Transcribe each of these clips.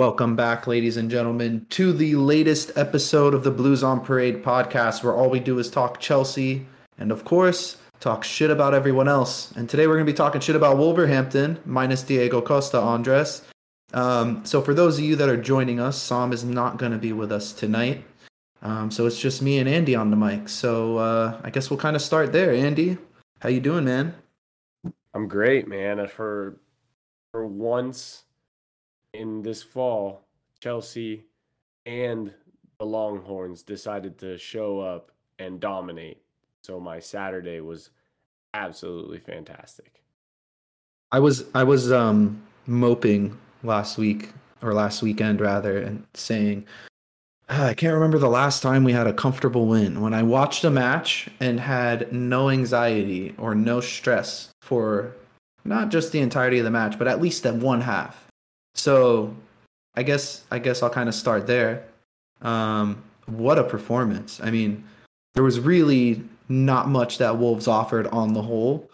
Welcome back, ladies and gentlemen, to the latest episode of the Blues on Parade podcast, where all we do is talk Chelsea and, of course, talk shit about everyone else. And today we're going to be talking shit about Wolverhampton, minus Diego Costa, Andres. Um, so, for those of you that are joining us, Sam is not going to be with us tonight. Um, so it's just me and Andy on the mic. So uh, I guess we'll kind of start there. Andy, how you doing, man? I'm great, man. For for once in this fall, Chelsea and the Longhorns decided to show up and dominate. So my Saturday was absolutely fantastic. I was I was um moping last week or last weekend rather and saying ah, I can't remember the last time we had a comfortable win when I watched a match and had no anxiety or no stress for not just the entirety of the match but at least that one half so I guess I guess I'll kind of start there. Um, what a performance! I mean, there was really not much that Wolves offered on the whole.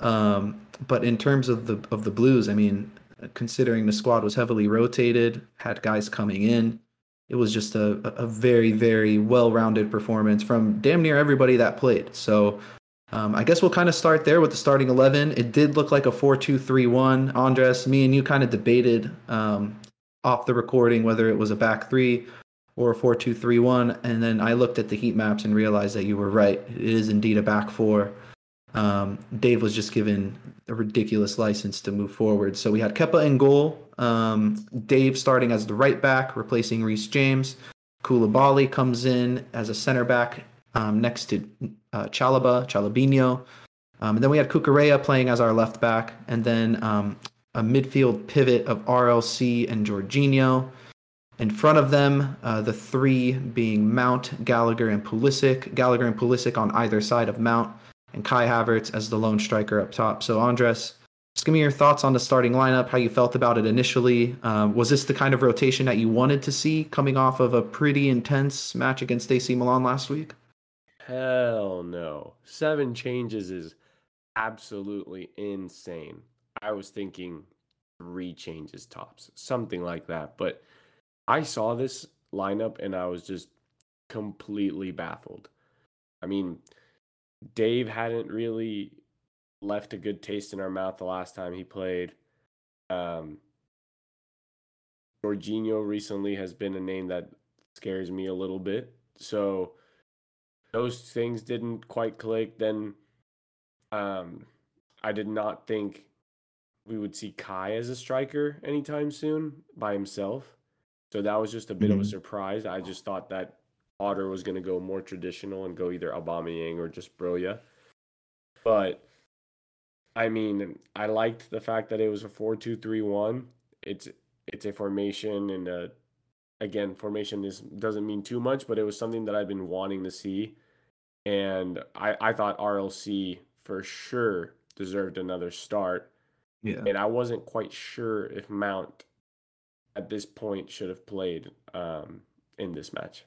Um, but in terms of the of the Blues, I mean, considering the squad was heavily rotated, had guys coming in, it was just a, a very very well rounded performance from damn near everybody that played. So um, I guess we'll kind of start there with the starting 11. It did look like a 4 2 3 1. Andres, me and you kind of debated um, off the recording whether it was a back three or a 4 2 3 1. And then I looked at the heat maps and realized that you were right. It is indeed a back four. Um, Dave was just given a ridiculous license to move forward. So we had Kepa in goal. Um, Dave starting as the right back, replacing Reece James. Koulibaly comes in as a center back um, next to uh, Chalobah, Chalobinho. Um, and then we had Cucurella playing as our left back, and then um, a midfield pivot of RLC and Jorginho. In front of them, uh, the three being Mount, Gallagher, and Pulisic. Gallagher and Pulisic on either side of Mount, and Kai Havertz as the lone striker up top. So, Andres, just give me your thoughts on the starting lineup, how you felt about it initially. Um, was this the kind of rotation that you wanted to see coming off of a pretty intense match against AC Milan last week? Hell no. Seven changes is absolutely insane. I was thinking three changes tops, something like that. But I saw this lineup and I was just completely baffled. I mean, Dave hadn't really left a good taste in our mouth the last time he played. Um, Jorginho recently has been a name that scares me a little bit. So those things didn't quite click, then um, I did not think we would see Kai as a striker anytime soon by himself. So that was just a bit mm-hmm. of a mm-hmm. surprise. I just thought that Potter was going to go more traditional and go either Aubameyang or just Broja. But I mean, I liked the fact that it was a four-two-three-one. It's it's a formation and a again, formation is doesn't mean too much, but it was something that I've been wanting to see. And I, I thought RLC for sure deserved another start. Yeah. And I wasn't quite sure if Mount at this point should have played um, in this match.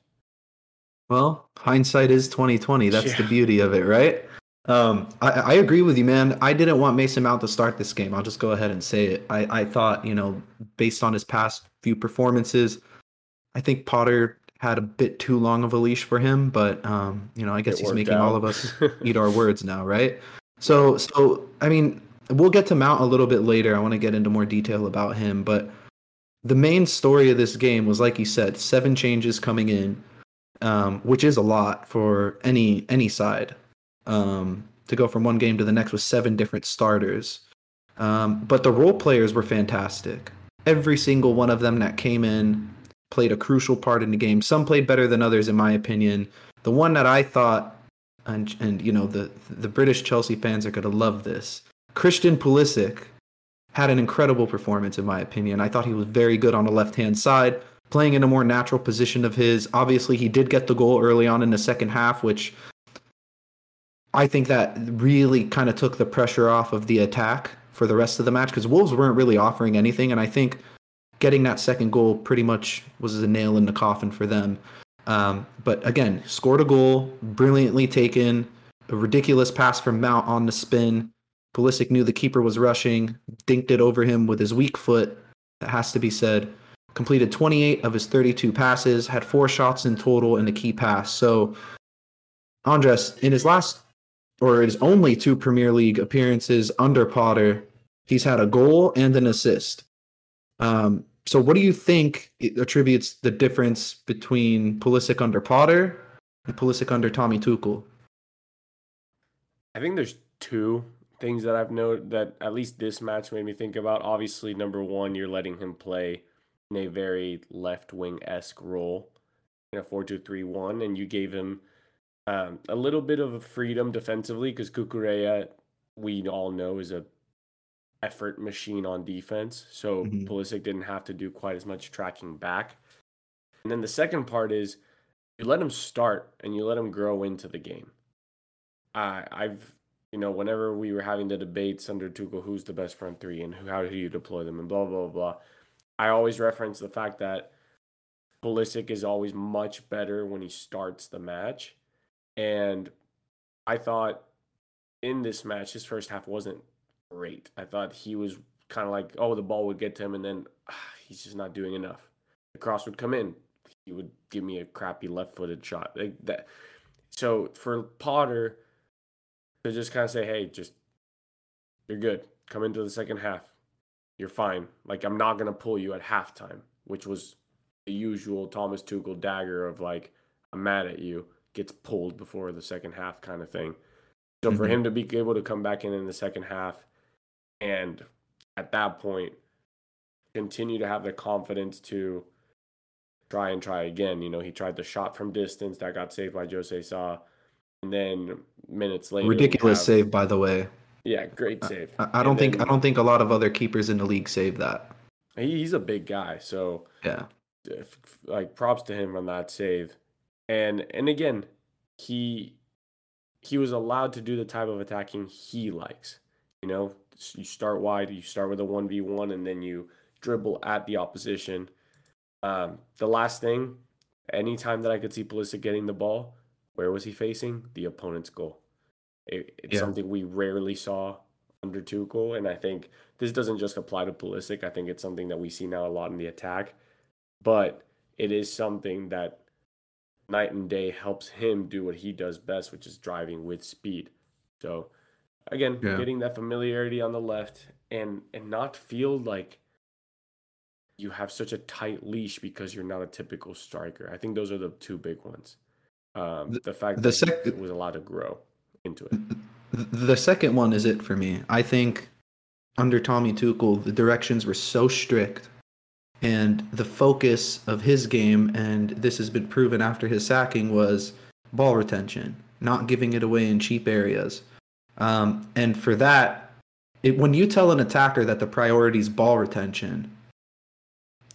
Well, hindsight is twenty twenty. That's yeah. the beauty of it, right? Um, I, I, agree with you, man. I didn't want Mason Mount to start this game. I'll just go ahead and say it. I, I thought, you know, based on his past few performances, I think Potter had a bit too long of a leash for him, but um, you know, I guess it he's making out. all of us eat our words now, right? So, so I mean, we'll get to Mount a little bit later. I want to get into more detail about him, but the main story of this game was, like you said, seven changes coming in, um, which is a lot for any any side um, to go from one game to the next with seven different starters. Um, but the role players were fantastic. Every single one of them that came in played a crucial part in the game. Some played better than others, in my opinion. The one that I thought, and and you know the the British Chelsea fans are gonna love this. Christian Pulisic had an incredible performance, in my opinion. I thought he was very good on the left hand side, playing in a more natural position of his. Obviously, he did get the goal early on in the second half, which I think that really kind of took the pressure off of the attack for the rest of the match because Wolves weren't really offering anything, and I think getting that second goal pretty much was a nail in the coffin for them. Um, but again, scored a goal, brilliantly taken, a ridiculous pass from Mount on the spin. Pulisic knew the keeper was rushing, dinked it over him with his weak foot. That has to be said. completed 28 of his 32 passes, had four shots in total and a key pass. So, Andres, in his last or his only two Premier League appearances under Potter, he's had a goal and an assist. Um, so, what do you think attributes the difference between Pulisic under Potter and Pulisic under Tommy Tuchel? I think there's two things that I've noted that at least this match made me think about. Obviously, number one, you're letting him play in a very left wing esque role in a 4 2 3 1, and you gave him um, a little bit of freedom defensively because Cucurella, we all know, is a effort machine on defense. So mm-hmm. Pulisic didn't have to do quite as much tracking back. And then the second part is you let him start and you let him grow into the game. I I've you know whenever we were having the debates under Tuchel who's the best front three and who, how do you deploy them and blah blah blah blah. I always reference the fact that Pulisic is always much better when he starts the match, and I thought in this match his first half wasn't great. I thought he was kind of like, oh, the ball would get to him, and then ah, he's just not doing enough. The cross would come in, he would give me a crappy left-footed shot like that. So for Potter to just kind of say, hey, just you're good. Come into the second half. You're fine. Like I'm not gonna pull you at halftime, which was the usual Thomas Tuchel dagger of like, I'm mad at you, gets pulled before the second half kind of thing. So mm-hmm. for him to be able to come back in in the second half and at that point continue to have the confidence to try and try again. You know, he tried the shot from distance that got saved by Jose Sa. And then minutes later, ridiculous have, save by the way. Yeah, great save. I, I don't then, think I don't think a lot of other keepers in the league save that. He, he's a big guy, so yeah, if, like props to him on that save. And and again, he he was allowed to do the type of attacking he likes. You know, you start wide, you start with a 1v1, and then you dribble at the opposition. Um, the last thing, anytime that I could see Pulisic getting the ball, where was he facing? The opponent's goal. It, it's yeah. something we rarely saw under Tuchel, and I think this doesn't just apply to Pulisic. I think it's something that we see now a lot in the attack, but it is something that night and day helps him do what he does best, which is driving with speed. So again, yeah. getting that familiarity on the left and and not feel like you have such a tight leash because you're not a typical striker. I think those are the two big ones. Um, the, the fact the that sec- it was allowed to grow into it. The second one is it for me. I think under Tommy Tuchel, the directions were so strict and the focus of his game, and this has been proven after his sacking, was ball retention, not giving it away in cheap areas. Um, and for that, it, when you tell an attacker that the priority is ball retention,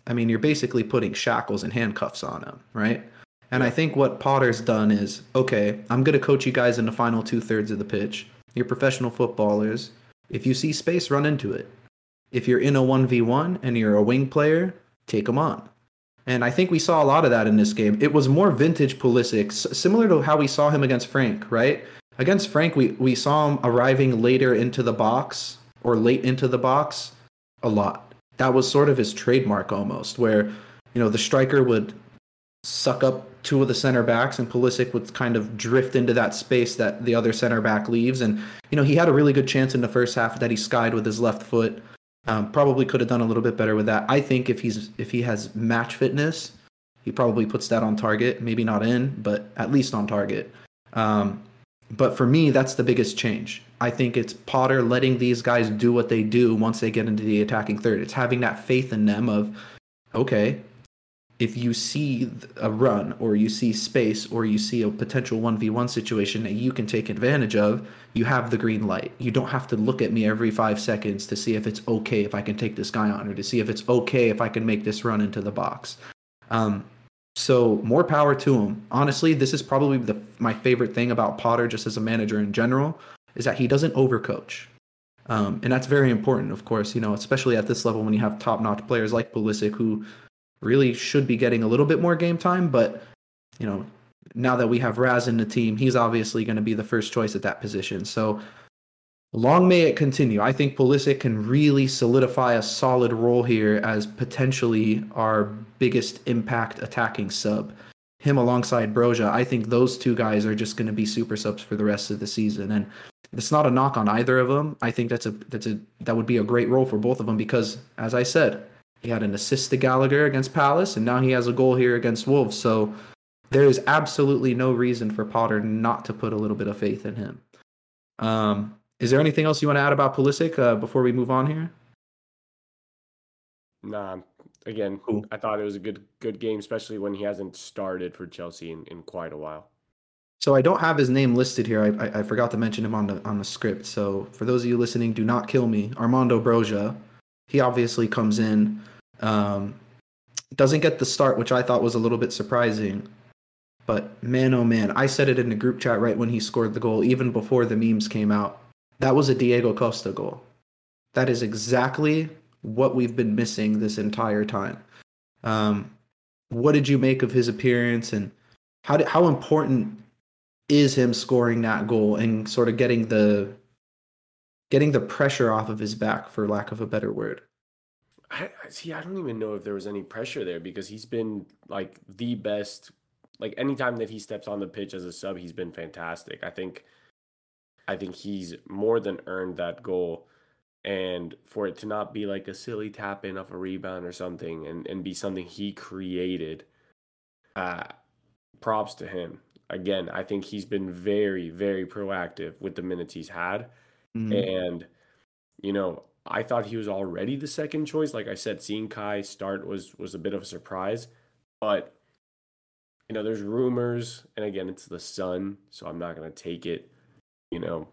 I mean, you're basically putting shackles and handcuffs on him, right? And I think what Potter's done is okay, I'm going to coach you guys in the final two thirds of the pitch. You're professional footballers. If you see space, run into it. If you're in a 1v1 and you're a wing player, take them on. And I think we saw a lot of that in this game. It was more vintage Pulisic, similar to how we saw him against Frank, right? Against Frank, we, we saw him arriving later into the box or late into the box a lot. That was sort of his trademark almost, where, you know, the striker would suck up two of the center backs, and Pulisic would kind of drift into that space that the other center back leaves. And you know, he had a really good chance in the first half that he skied with his left foot. Um, probably could have done a little bit better with that. I think if he's if he has match fitness, he probably puts that on target. Maybe not in, but at least on target. Um, but for me, that's the biggest change. I think it's Potter letting these guys do what they do once they get into the attacking third. It's having that faith in them of, okay, if you see a run or you see space or you see a potential 1v1 situation that you can take advantage of, you have the green light. You don't have to look at me every five seconds to see if it's okay if I can take this guy on or to see if it's okay if I can make this run into the box. Um, so more power to him. Honestly, this is probably the, my favorite thing about Potter, just as a manager in general, is that he doesn't overcoach. Um, and that's very important, of course, you know, especially at this level when you have top notch players like Pulisic who really should be getting a little bit more game time. But you know, now that we have Raz in the team, he's obviously going to be the first choice at that position. So long may it continue. I think Pulisic can really solidify a solid role here as potentially our biggest impact attacking sub. Him alongside Broja, I think those two guys are just going to be super subs for the rest of the season. And it's not a knock on either of them. I think that's a that's a that would be a great role for both of them because, as I said, he had an assist to Gallagher against Palace, and now he has a goal here against Wolves. So there is absolutely no reason for Potter not to put a little bit of faith in him. Um, is there anything else you want to add about Pulisic uh, before we move on here? Nah. Again, cool. I thought it was a good good game, especially when he hasn't started for Chelsea in, in quite a while. So I don't have his name listed here. I, I, I forgot to mention him on the on the script. So for those of you listening, do not kill me. Armando Broja, he obviously comes in, um, doesn't get the start, which I thought was a little bit surprising. But man, oh man, I said it in the group chat right when he scored the goal, even before the memes came out. That was a Diego Costa goal. That is exactly what we've been missing this entire time. Um, what did you make of his appearance, and how did, how important is him scoring that goal and sort of getting the getting the pressure off of his back, for lack of a better word? I see. I don't even know if there was any pressure there because he's been like the best. Like anytime that he steps on the pitch as a sub, he's been fantastic. I think I think he's more than earned that goal. And for it to not be like a silly tap in off a rebound or something and, and be something he created, uh, props to him. Again, I think he's been very, very proactive with the minutes he's had. Mm-hmm. And, you know, I thought he was already the second choice. Like I said, seeing Kai start was was a bit of a surprise. But you know, there's rumors, and again, it's the sun, so I'm not gonna take it you know,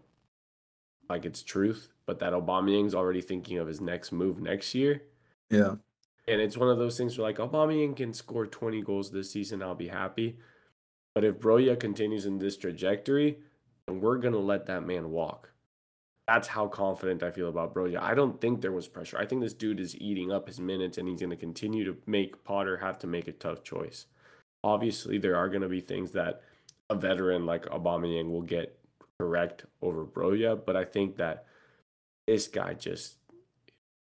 like it's truth, but that Aubameyang's already thinking of his next move next year. Yeah. And it's one of those things where like Aubameyang can score 20 goals this season, I'll be happy. But if Broja continues in this trajectory, then we're gonna let that man walk. That's how confident I feel about Broja. I don't think there was pressure. I think this dude is eating up his minutes and he's gonna continue to make Potter have to make a tough choice. Obviously, there are gonna be things that a veteran like Aubameyang will get correct over Broja, but I think that this guy just,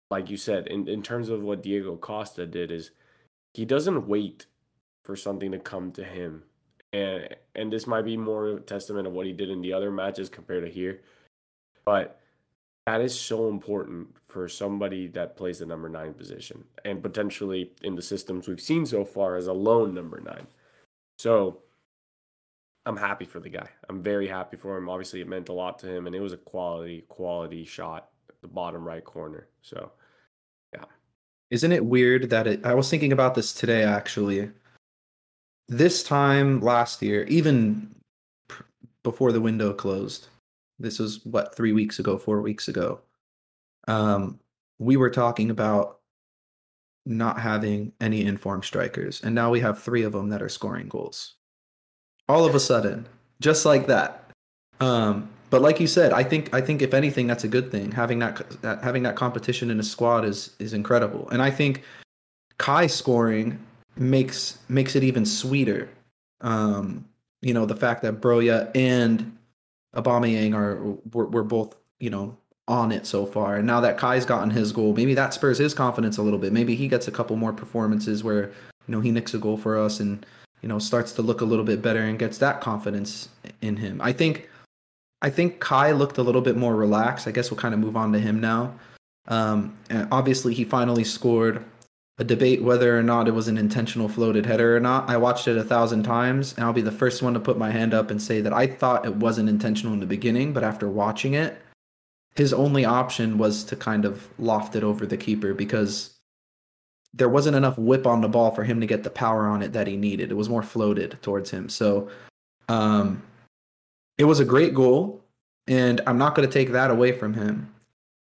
like you said, in, in terms of what Diego Costa did, is he doesn't wait for something to come to him. And and this might be more a testament of what he did in the other matches compared to here. But that is so important for somebody that plays the number nine position and potentially in the systems we've seen so far as a lone number nine. So I'm happy for the guy. I'm very happy for him. Obviously, it meant a lot to him, and it was a quality, quality shot at the bottom right corner. So, yeah. Isn't it weird that it? I was thinking about this today, actually. This time last year, even before the window closed, this was what three weeks ago, four weeks ago. Um, we were talking about not having any informed strikers, and now we have three of them that are scoring goals all of a sudden, just like that. Um, but like you said, I think I think if anything, that's a good thing. Having that, having that competition in a squad is is incredible, and I think Kai scoring makes makes it even sweeter. Um, you know, the fact that Broja and Aubameyang are we're, we're both you know on it so far, and now that Kai's gotten his goal, maybe that spurs his confidence a little bit. Maybe he gets a couple more performances where you know he nicks a goal for us and you know starts to look a little bit better and gets that confidence in him. I think I think Kai looked a little bit more relaxed. I guess we'll kind of move on to him now. Um, and obviously, he finally scored. A debate whether or not it was an intentional floated header or not. I watched it a thousand times, and I'll be the first one to put my hand up and say that I thought it wasn't intentional in the beginning, but after watching it, his only option was to kind of loft it over the keeper because there wasn't enough whip on the ball for him to get the power on it that he needed. It was more floated towards him. So um, it was a great goal, and I'm not going to take that away from him.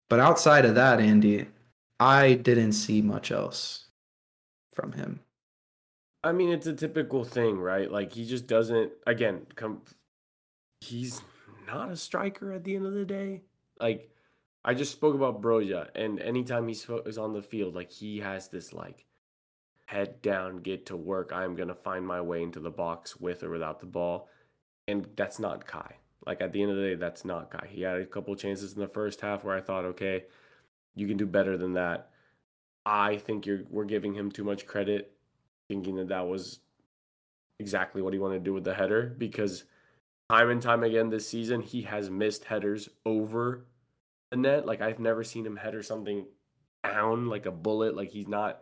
But outside of that, Andy, I didn't see much else from him. I mean, it's a typical thing, right? Like he just doesn't. Again, come. He's not a striker at the end of the day. Like I just spoke about Broja, and anytime he's is on the field, like he has this like head down, get to work. I'm gonna find my way into the box with or without the ball, and that's not Kai. Like at the end of the day, that's not Kai. He had a couple chances in the first half where I thought, okay, you can do better than that. I think you're we're giving him too much credit, thinking that that was exactly what he wanted to do with the header because time and time again this season he has missed headers over the net. Like I've never seen him header something down like a bullet. Like he's not.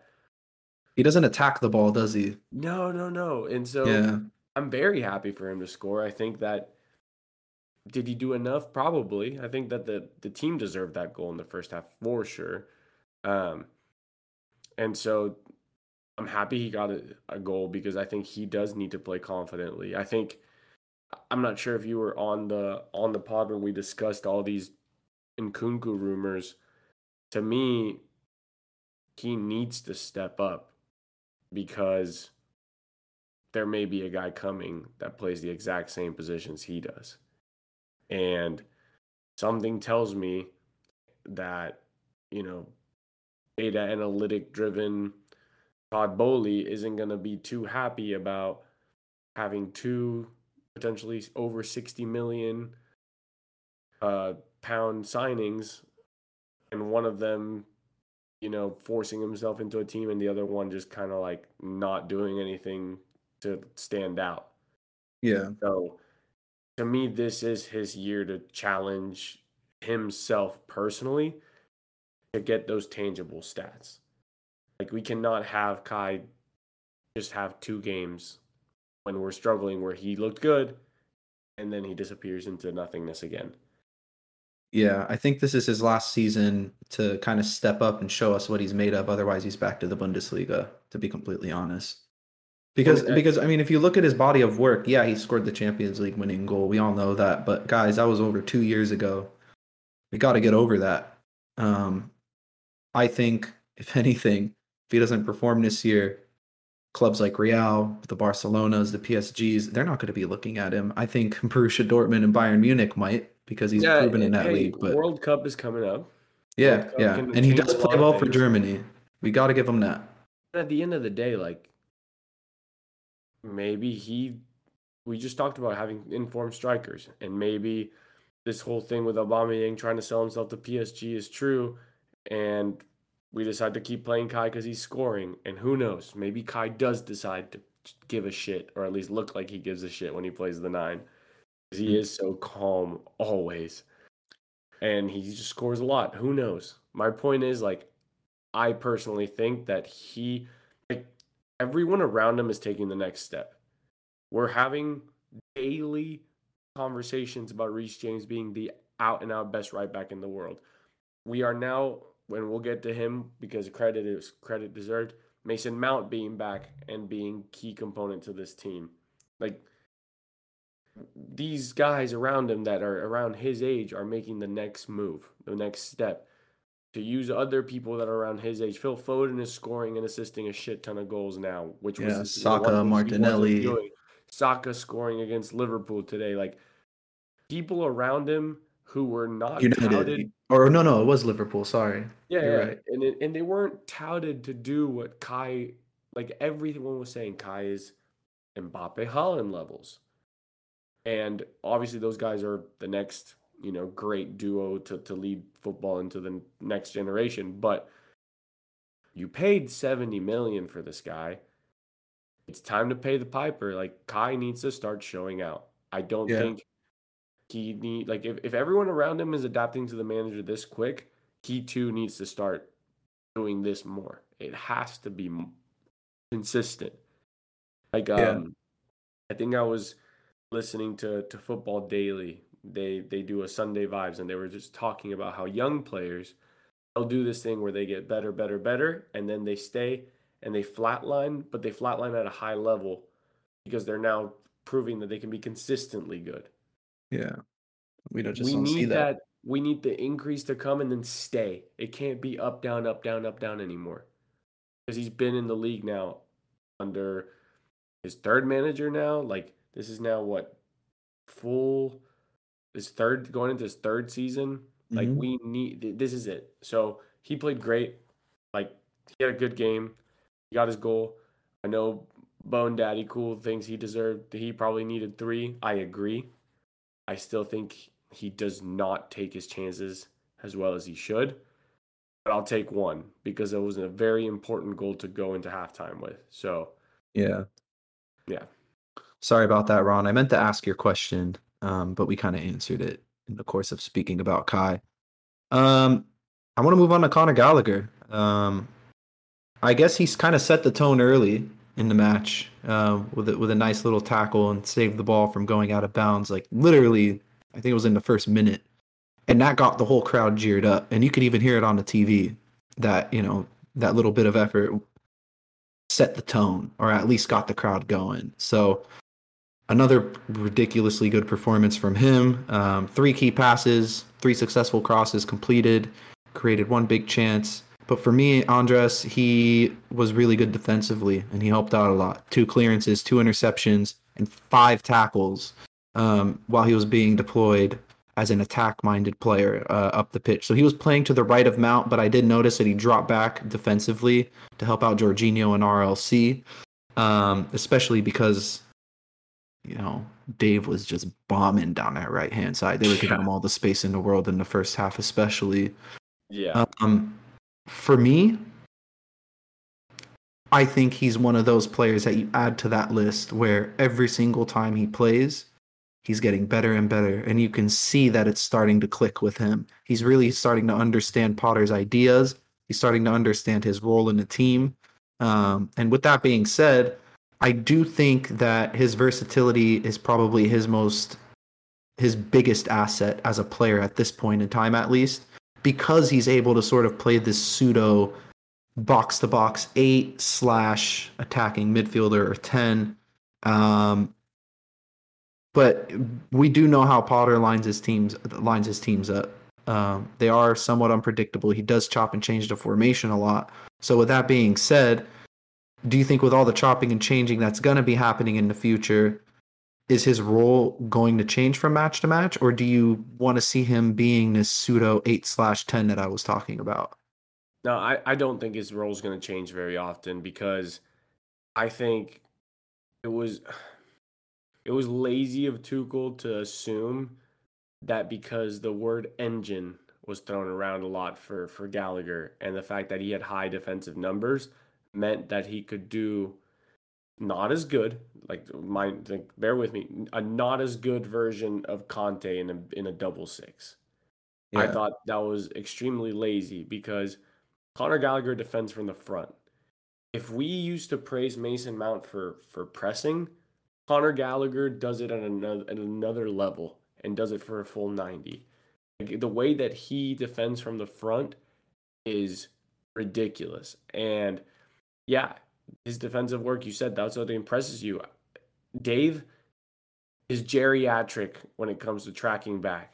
He doesn't attack the ball, does he? No, no, no. And so Yeah. I'm very happy for him to score. I think that did he do enough? Probably. I think that the the team deserved that goal in the first half for sure. Um, and so I'm happy he got a, a goal because I think he does need to play confidently. I think I'm not sure if you were on the on the pod when we discussed all these Nkunku rumors. To me, he needs to step up because there may be a guy coming that plays the exact same positions he does. And something tells me that, you know, data analytic driven Todd Boehly isn't going to be too happy about having two potentially over 60 million uh, pound signings and one of them you know forcing himself into a team and the other one just kind of like not doing anything to stand out. Yeah. so to me this is his year to challenge himself personally to get those tangible stats. Like we cannot have kai just have two games when we're struggling where he looked good and then he disappears into nothingness again Yeah, I think this is his last season to kind of step up and show us what he's made of. Otherwise, he's back to the Bundesliga, to be completely honest. Because Okay. because I mean, if you look at his body of work, yeah, he scored the Champions League winning goal. We all know that. But guys, that was over two years ago. We got to get over that. Um, I think if anything, if he doesn't perform this year, clubs like Real, the Barcelonas, the PSGs, they're not going to be looking at him. I think Borussia Dortmund and Bayern Munich might because he's proven in that hey, league. But world cup is coming up yeah, yeah, and he does play lot well for. Germany. We got to give him that. at the end of the day, like maybe he we just talked about having informed strikers, and maybe this whole thing with Aubameyang trying to sell himself to PSG is true, and we decide to keep playing Kai because he's scoring, and who knows, maybe Kai does decide to give a shit, or at least look like he gives a shit when he plays the nine, 'Cause he is so calm always, and he just scores a lot. Who knows? My point is like, I personally think that he like everyone around him is taking the next step. We're having daily conversations about Reece James being the out and out best right back in the world. We are now, when we'll get to him because credit is credit deserved, Mason Mount being back and being key component to this team. Like these guys around him that are around his age are making the next move, the next step to use other people that are around his age. Phil Foden is scoring and assisting a shit ton of goals now, which Yeah, was Saka, one thing Martinelli. Saka scoring against Liverpool today. Like people around him who were not United, touted. or no, no, it was Liverpool. Sorry. Yeah, You're yeah. right. and it, and they weren't touted to do what Kai. Like everyone was saying, Kai is Mbappe Haaland levels, and obviously those guys are the next you know great duo to to lead football into the next generation. But you paid seventy million for this guy. It's time to pay the piper. Like Kai needs to start showing out. I don't Yeah. think he need like if, if everyone around him is adapting to the manager this quick, he too needs to start doing this more. It has to be consistent. Like Yeah. um I think I was listening to to Football Daily. They they do a Sunday vibes and they were just talking about how young players they'll do this thing where they get better, better, better, and then they stay and they flatline, but they flatline at a high level because they're now proving that they can be consistently good. Yeah, we don't just we don't need see that. that. We need the increase to come and then stay. It can't be up, down, up, down, up, down anymore. Because he's been in the league now under his third manager now. Like this is now what full his third going into his third season. Like Mhm. we need this is it. So he played great. Like he had a good game. He got his goal. I know Bone Daddy Cool things he deserved he probably needed three. I agree. I still think he does not take his chances as well as he should. But I'll take one because it was a very important goal to go into halftime with. So, yeah. Yeah. Sorry about that, Ron. I meant to ask your question, um, but we kind of answered it in the course of speaking about Kai. Um, I want to move on to Conor Gallagher. Um, I guess he's kind of set the tone early in the match uh, with a, with a nice little tackle and saved the ball from going out of bounds. Like literally, I think it was in the first minute, and that got the whole crowd jeered up. And you could even hear it on the TV that you know that little bit of effort set the tone, or at least got the crowd going. So another ridiculously good performance from him. Um, three key passes, three successful crosses completed, created one big chance. But for me, Andres, he was really good defensively and he helped out a lot. Two clearances, two interceptions, and five tackles um, while he was being deployed as an attack minded player uh, up the pitch. So he was playing to the right of Mount, but I did notice that he dropped back defensively to help out Jorginho and RLC, um, especially because, you know, Dave was just bombing down that right hand side. They were giving him all the space in the world in the first half, especially. Yeah. Um, for me, I think he's one of those players that you add to that list where every single time he plays, he's getting better and better. And you can see that it's starting to click with him. He's really starting to understand Potter's ideas. He's starting to understand his role in the team. Um, and with that being said, I do think that his versatility is probably his most, his biggest asset as a player at this point in time, at least because he's able to sort of play this pseudo box to box eight slash attacking midfielder or 10. Um, but we do know how Potter lines his teams lines his teams up. Um, they are somewhat unpredictable. He does chop and change the formation a lot. So with that being said, do you think with all the chopping and changing that's going to be happening in the future, is his role going to change from match to match, or do you want to see him being this pseudo eight slash ten that I was talking about? No, I, I don't think his role is going to change very often because I think it was it was lazy of Tuchel to assume that because the word engine was thrown around a lot for for Gallagher and the fact that he had high defensive numbers meant that he could do not as good. Like mind, like, bear with me, a not as good version of Kanté in a in a double six. Yeah. I thought that was extremely lazy because Conor Gallagher defends from the front. If we used to praise Mason Mount for for pressing, Conor Gallagher does it at another at another level and does it for a full ninety. Like, the way that he defends from the front is ridiculous, and yeah, his defensive work, you said that's what impresses you. Dave is geriatric when it comes to tracking back.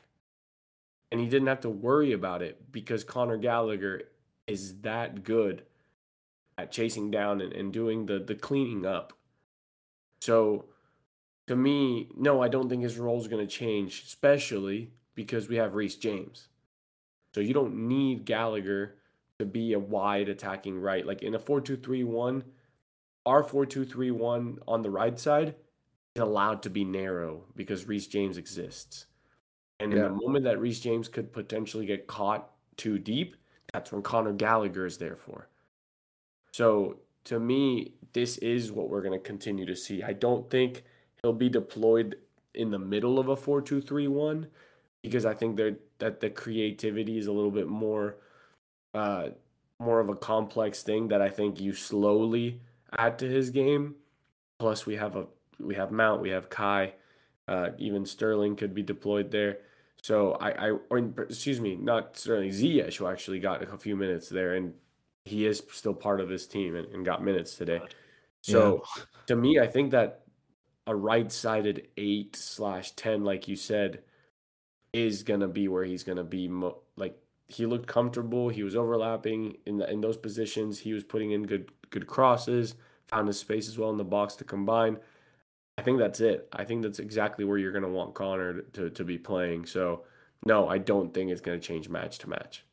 And he didn't have to worry about it because Conor Gallagher is that good at chasing down and, and doing the, the cleaning up. So to me, no, I don't think his role is going to change, especially because we have Reece James. So you don't need Gallagher to be a wide attacking right. Like in a 4 2 3 1, our 4-2-3-1 on the right side is allowed to be narrow because Reece James exists. And in the moment that Reece James could potentially get caught too deep, that's when Conor Gallagher is there for. So to me, this is what we're going to continue to see. I don't think he'll be deployed in the middle of a 4-2-3-1 because I think that the creativity is a little bit more uh, more of a complex thing that I think you slowly add to his game. Plus, we have a we have Mount, we have Kai, uh, even Sterling could be deployed there. So I, I or excuse me, not Sterling Ziyech, who actually got a few minutes there, and he is still part of this team and, and got minutes today. So yeah. to me, I think that a right-sided eight slash ten, like you said, is gonna be where he's gonna be. Mo- he looked comfortable. He was overlapping in the, in those positions. He was putting in good good crosses, found his space as well in the box to combine. I think that's it. I think that's exactly where you're going to want Conor to, to be playing. So, no, I don't think it's going to change match to match.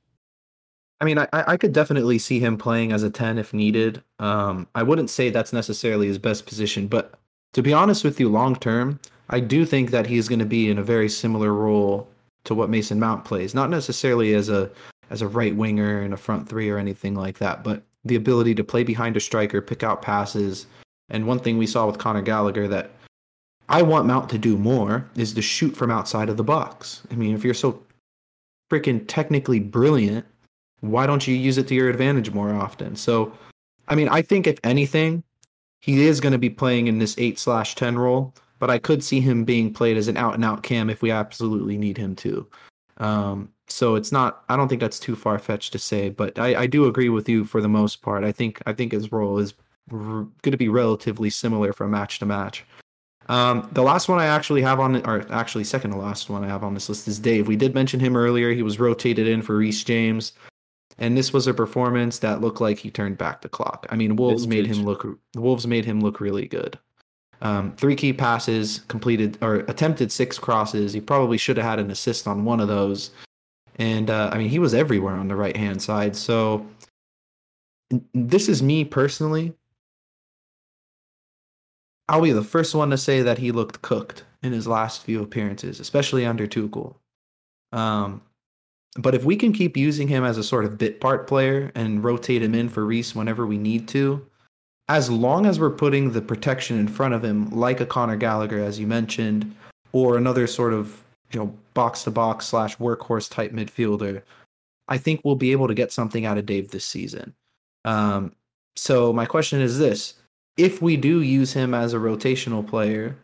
I mean, I, I could definitely see him playing as a 10 if needed. Um, I wouldn't say that's necessarily his best position, but to be honest with you, long term, I do think that he's going to be in a very similar role to what Mason Mount plays. Not necessarily as a as a right winger and a front three or anything like that, but the ability to play behind a striker, pick out passes. And one thing we saw with Conor Gallagher that I want Mount to do more is to shoot from outside of the box. I mean, if you're so freaking technically brilliant, why don't you use it to your advantage more often? So, I mean, I think if anything, he is going to be playing in this eight slash ten role, but I could see him being played as an out and out cam if we absolutely need him to. Um, so it's not. I don't think that's too far fetched to say, but I, I do agree with you for the most part. I think I think his role is r- going to be relatively similar from match to match. Um, the last one I actually have on, or actually second to last one I have on this list is Dave. We did mention him earlier. He was rotated in for Reece James. And this was a performance that looked like he turned back the clock. I mean, Wolves made him look. The Wolves made him look really good. Um, three key passes, completed or attempted six crosses. He probably should have had an assist on one of those. And uh, I mean, he was everywhere on the right hand side. So this is me personally. I'll be the first one to say that he looked cooked in his last few appearances, especially under Tuchel. Um, but if we can keep using him as a sort of bit part player and rotate him in for Reece whenever we need to, as long as we're putting the protection in front of him, like a Conor Gallagher, as you mentioned, or another sort of you know box to box slash workhorse type midfielder, I think we'll be able to get something out of Dave this season. Um, so my question is this: If we do use him as a rotational player,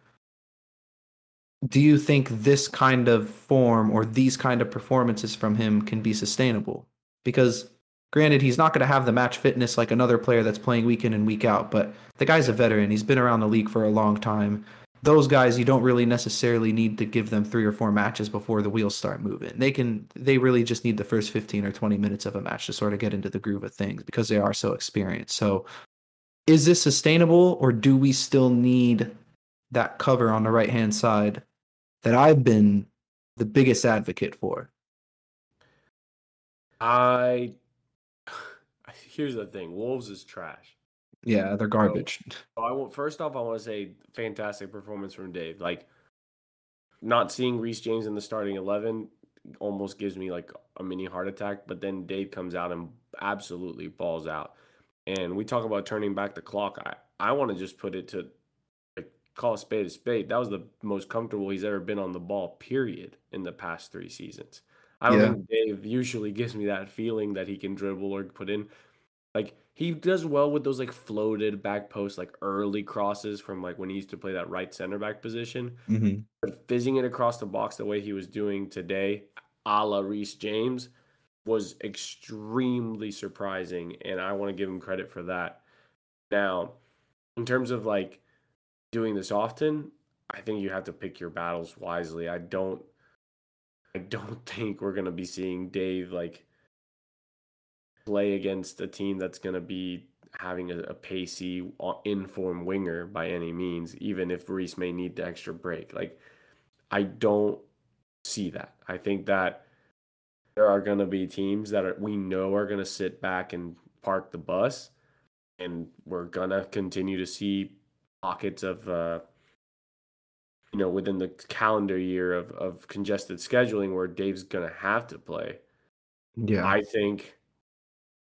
do you think this kind of form or these kind of performances from him can be sustainable? Because granted, he's not going to have the match fitness like another player that's playing week in and week out, but the guy's a veteran. He's been around the league for a long time. Those guys, you don't really necessarily need to give them three or four matches before the wheels start moving. They can, they really just need the first 15 or 20 minutes of a match to sort of get into the groove of things because they are so experienced. So, is this sustainable or do we still need that cover on the right hand side that I've been the biggest advocate for. I here's the thing: Wolves is trash. Yeah, they're garbage. So I want first off, I want to say fantastic performance from Dave. Like, not seeing Reece James in the starting eleven almost gives me like a mini heart attack. But then Dave comes out and absolutely balls out. And we talk about turning back the clock. I I want to just put it to call a spade a spade. That was the most comfortable he's ever been on the ball, period, in the past three seasons. I don't yeah. think Dave usually gives me that feeling that he can dribble or put in. Like he does well with those like floated back posts, like early crosses from like when he used to play that right center back position. Mm-hmm. But fizzing it across the box the way he was doing today, a la Reece James, was extremely surprising, and I want to give him credit for that. Now, in terms of like doing this often, I think you have to pick your battles wisely. I don't I don't think we're going to be seeing Dave like play against a team that's going to be having a, a pacey inform winger by any means even if Reece may need the extra break. Like I don't see that. I think that there are going to be teams that are we know are going to sit back and park the bus and we're going to continue to see pockets of uh, you know within the calendar year of of congested scheduling where Dave's gonna have to play. Yeah, I think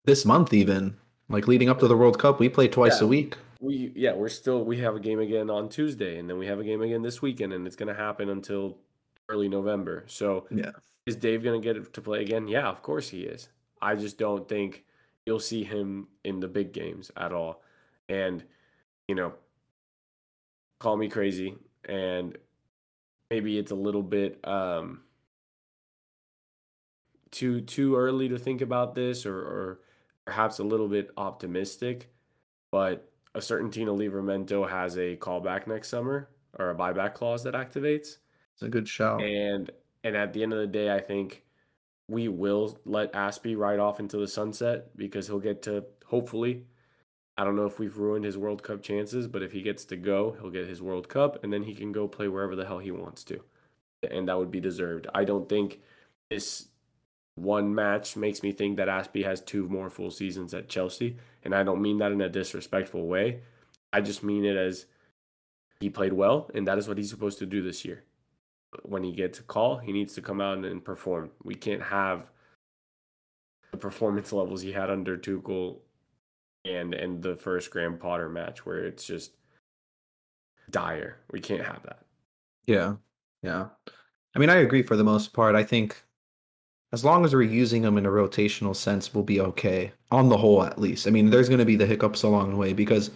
this month even like leading up to the World Cup, we play twice yeah, a week. We yeah, we're still we have a game again on Tuesday, and then we have a game again this weekend, and it's gonna happen until early November. So yeah, is Dave gonna get to play again? Yeah, of course he is. I just don't think you'll see him in the big games at all. And you know, call me crazy and maybe it's a little bit um too too early to think about this or, or perhaps a little bit optimistic but a certain Tino Livramento has a callback next summer or a buyback clause that activates. It's a good shout. And and at the end of the day, I think we will let Azpi ride off into the sunset because he'll get to hopefully I don't know if we've ruined his World Cup chances, but if he gets to go, he'll get his World Cup and then he can go play wherever the hell he wants to. And that would be deserved. I don't think this one match makes me think that Azpi has two more full seasons at Chelsea. And I don't mean that in a disrespectful way. I just mean it as He played well, and that is what he's supposed to do this year. When he gets a call, he needs to come out and perform. We can't have the performance levels he had under Tuchel and and the first Graham Potter match where it's just dire. We can't have that. Yeah. Yeah. I mean, I agree for the most part. I think as long as we're using them in a rotational sense, we'll be okay on the whole, at least. I mean, there's going to be the hiccups along the way because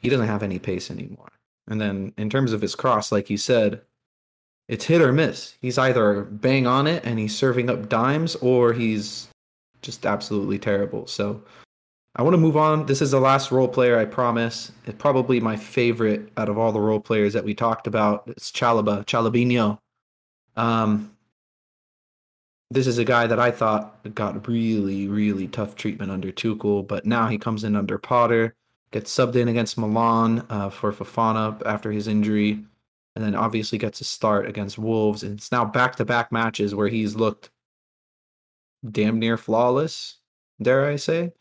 he doesn't have any pace anymore. And then in terms of his cross, like you said, it's hit or miss. He's either bang on it and he's serving up dimes, or he's just absolutely terrible. So I want to move on. This is the last role player, I promise. It's probably my favorite out of all the role players that we talked about. It's Chalobah, Chalobinho. Um, this is a guy that I thought got really, really tough treatment under Tuchel, but now he comes in under Potter, gets subbed in against Milan uh, for Fofana after his injury, and then obviously gets a start against Wolves. And it's now back to back matches where he's looked damn near flawless, dare I say.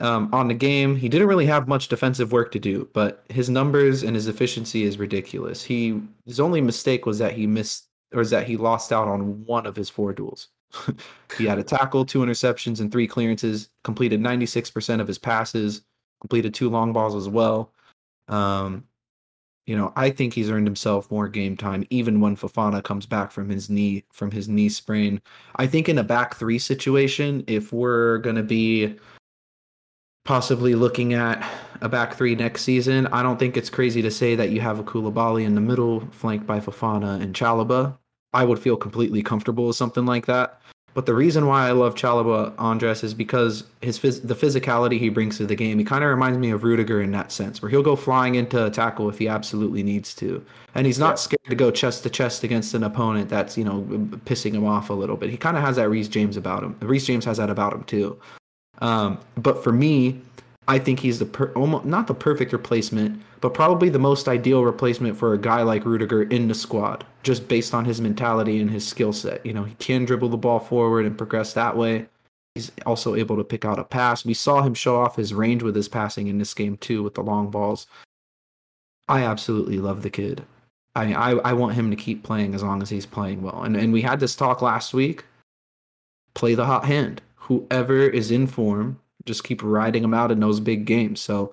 Um, on the game, he didn't really have much defensive work to do, but his numbers and his efficiency is ridiculous. He his only mistake was that he missed or is that he lost out on one of his four duels. he had a tackle, two interceptions, and three clearances. Completed 96% of his passes. Completed two long balls as well. Um, you know, I think he's earned himself more game time, even when Fofana comes back from his knee from his knee sprain. I think in a back three situation, if we're gonna be possibly looking at a back three next season, I don't think it's crazy to say that you have a Koulibaly in the middle, flanked by Fofana and Chalobah. I would feel completely comfortable with something like that. But the reason why I love Chalobah Andres is because his phys- the physicality he brings to the game. He kind of reminds me of Rudiger in that sense, where he'll go flying into a tackle if he absolutely needs to, and he's not yeah. scared to go chest to chest against an opponent that's you know pissing him off a little bit. He kind of has that Reece James about him. Reece James has that about him too. Um, but for me, I think he's the per- almost not the perfect replacement, but probably the most ideal replacement for a guy like Rudiger in the squad, just based on his mentality and his skill set. You know, he can dribble the ball forward and progress that way. He's also able to pick out a pass. We saw him show off his range with his passing in this game too, with the long balls. I absolutely love the kid. I, I, I want him to keep playing as long as he's playing well. And and we had this talk last week. Play the hot hand. Whoever is in form just keep riding him out in those big games. So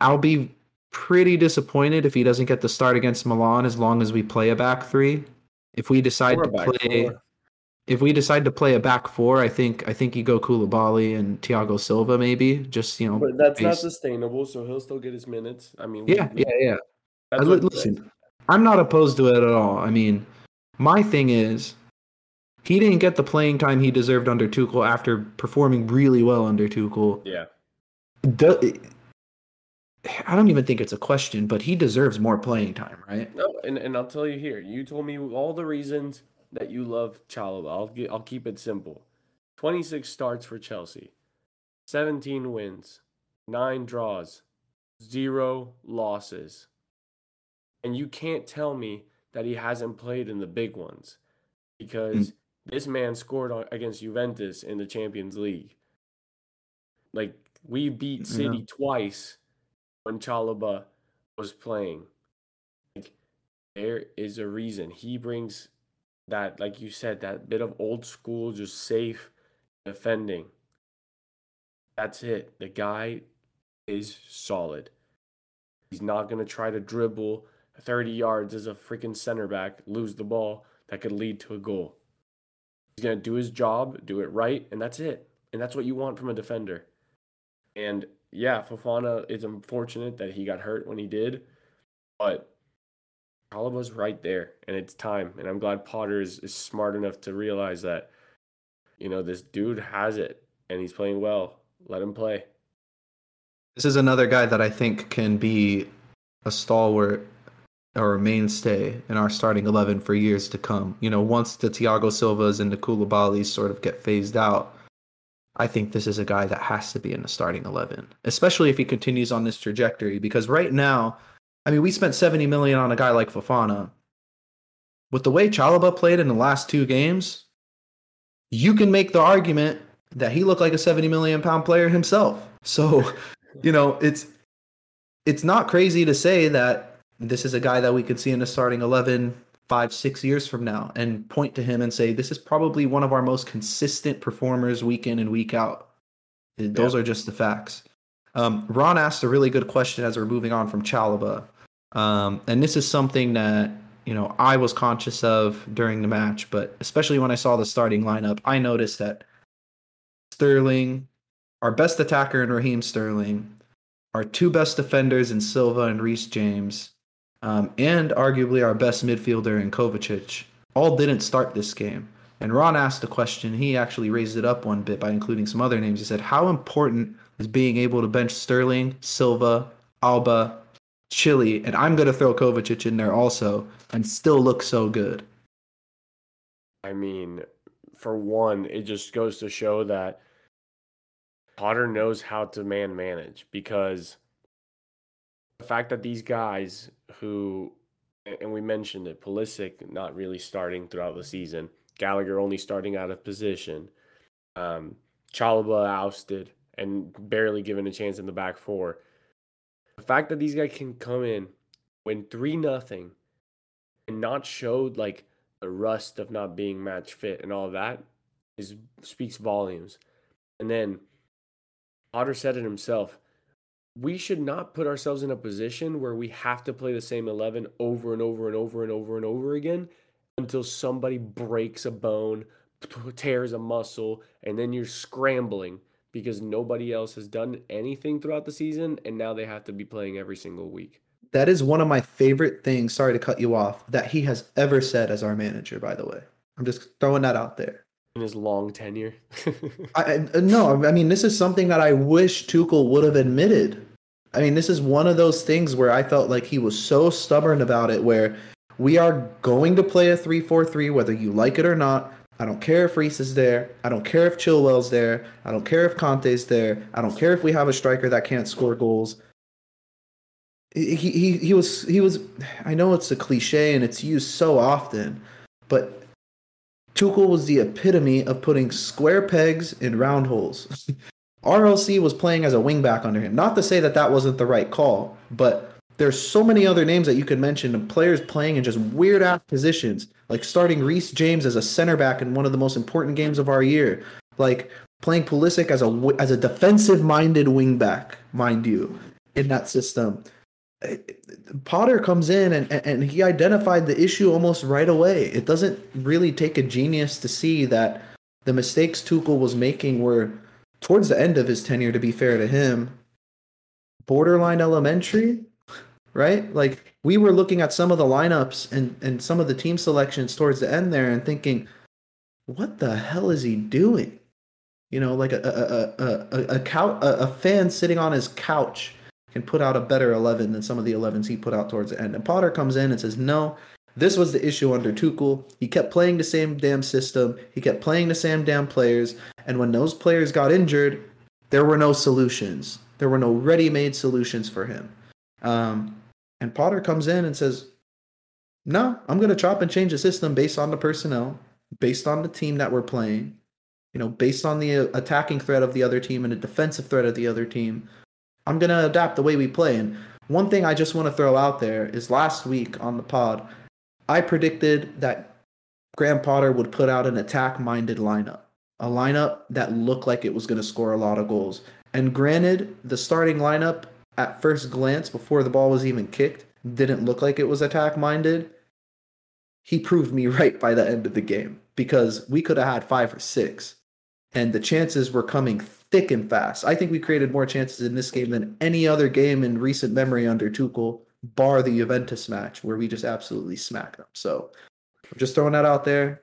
I'll be pretty disappointed if he doesn't get the start against Milan as long as we play a back three. If we decide to play four. if we decide to play a back four, I think I think you go Koulibaly and Thiago Silva maybe. Just you know But that's based. not sustainable, so he'll still get his minutes. I mean Yeah, we, yeah, yeah. Uh, I, listen, I'm not opposed to it at all. I mean, my thing is he didn't get the playing time he deserved under Tuchel after performing really well under Tuchel. Yeah. Do, I don't even think it's a question, but he deserves more playing time, right? No, and, and I'll tell you here. You told me all the reasons that you love Chalobah. I'll get, I'll keep it simple. 26 starts for Chelsea. 17 wins, 9 draws, 0 losses. And you can't tell me that he hasn't played in the big ones because mm. This man scored on, against Juventus in the Champions League. Like we beat City yeah. twice when Chalobah was playing. Like there is a reason he brings that, like you said, that bit of old school, just safe defending. That's it. The guy is solid. He's not going to try to dribble 30 yards as a freaking center back, lose the ball that could lead to a goal. He's going to do his job, do it right, and that's it. And that's what you want from a defender. And yeah, Fofana is unfortunate that he got hurt when he did, but Chalobah's right there, and it's time. And I'm glad Potter is, is smart enough to realize that, you know, this dude has it, and he's playing well. Let him play. This is another guy that I think can be a stalwart or a mainstay in our starting 11 for years to come. You know, once the Thiago Silvas and the Koulibalys sort of get phased out, I think this is a guy that has to be in the starting 11, especially if he continues on this trajectory. Because right now, I mean, we spent 70 million on a guy like Fofana. With the way Chalobah played in the last two games, you can make the argument that he looked like a 70 million pound player himself. So, you know, it's it's not crazy to say that This is a guy that we could see in the starting 11 five, six years from now and point to him and say, this is probably one of our most consistent performers week in and week out. Those yeah. are just the facts. Um, Ron asked a really good question as we're moving on from Chalobah. Um, and this is something that, you know, I was conscious of during the match, but especially when I saw the starting lineup, I noticed that Sterling, our best attacker in Raheem Sterling, our two best defenders in Silva and Reece James, um, and arguably our best midfielder in Kovacic, all didn't start this game. And Ron asked a question. He actually raised it up one bit by including some other names. He said, How important is being able to bench Sterling, Silva, Auba, Chile, and I'm going to throw Kovacic in there also and still look so good? I mean, for one, it just goes to show that Potter knows how to man manage because the fact that these guys who, and we mentioned it, Pulisic not really starting throughout the season, Gallagher only starting out of position, um, Chalobah ousted and barely given a chance in the back four. The fact that these guys can come in, win three nothing, and not showed like the rust of not being match fit and all that is speaks volumes. And then Potter said it himself we should not put ourselves in a position where we have to play the same 11 over and over and over and over and over again until somebody breaks a bone, tears a muscle, and then you're scrambling because nobody else has done anything throughout the season and now they have to be playing every single week. That is one of my favorite things, sorry to cut you off, that he has ever said as our manager, by the way. I'm just throwing that out there in his long tenure. I, no, I mean this is something that I wish Tuchel would have admitted. I mean, this is one of those things where I felt like he was so stubborn about it where we are going to play a 3-4-3 whether you like it or not. I don't care if Reece is there. I don't care if Chilwell's there. I don't care if Kanté's there. I don't care if we have a striker that can't score goals. He, he he was he was I know it's a cliche and it's used so often, but Tuchel was the epitome of putting square pegs in round holes. RLC was playing as a wingback under him. Not to say that that wasn't the right call, but there's so many other names that you could mention of players playing in just weird ass positions, like starting Reece James as a center back in one of the most important games of our year, like playing Pulisic as a as a defensive minded wingback, mind you, in that system. Eh, Potter comes in and, and he identified the issue almost right away. It doesn't really take a genius to see that the mistakes Tuchel was making were towards the end of his tenure, to be fair to him, borderline elementary, right? Like we were looking at some of the lineups and, and some of the team selections towards the end there and thinking, what the hell is he doing? You know, like a a a a, a, couch, a, a fan sitting on his couch can put out a better 11 than some of the 11s he put out towards the end. And Potter comes in and says, no, this was the issue under Tuchel. He kept playing the same damn system. He kept playing the same damn players. And when those players got injured, there were no solutions. There were no ready-made solutions for him. Um, and Potter comes in and says, "No, I'm going to chop and change the system based on the personnel, based on the team that we're playing, you know, based on the attacking threat of the other team and the defensive threat of the other team. I'm going to adapt the way we play. And one thing I just want to throw out there is last week on the pod, I predicted that Graham Potter would put out an attack minded lineup, a lineup that looked like it was going to score a lot of goals. And granted, the starting lineup at first glance, before the ball was even kicked, didn't look like it was attack minded. He proved me right by the end of the game because we could have had five or six, and the chances were coming thick and fast. I think we created more chances in this game than any other game in recent memory under Tuchel, bar the Juventus match where we just absolutely smack them. So I'm just throwing that out there.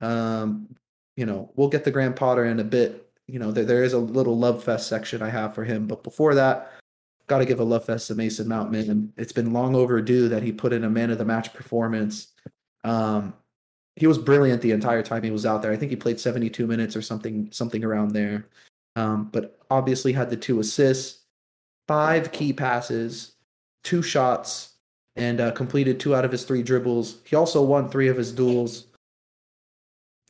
Um, you know, we'll get the Graham Potter in a bit. You know, there, there is a little love fest section I have for him, but before that, got to give a love fest to Mason Mountman. It's been long overdue that he put in a man of the match performance. Um, he was brilliant the entire time he was out there. I think he played 72 minutes or something, something around there. Um, but obviously had the two assists, five key passes, two shots, and uh, completed two out of his three dribbles. He also won three of his duels.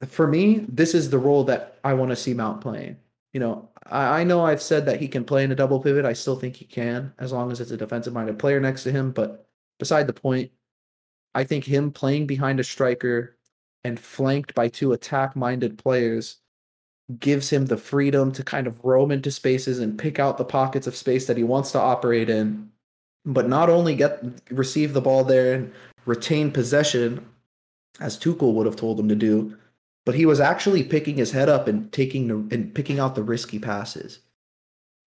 For me, this is the role that I want to see Mount playing. You know, I, I know I've said that he can play in a double pivot. I still think he can, as long as it's a defensive minded player next to him. But beside the point. I think him playing behind a striker and flanked by two attack minded players gives him the freedom to kind of roam into spaces and pick out the pockets of space that he wants to operate in but not only get receive the ball there and retain possession as Tuchel would have told him to do but he was actually picking his head up and taking the, and picking out the risky passes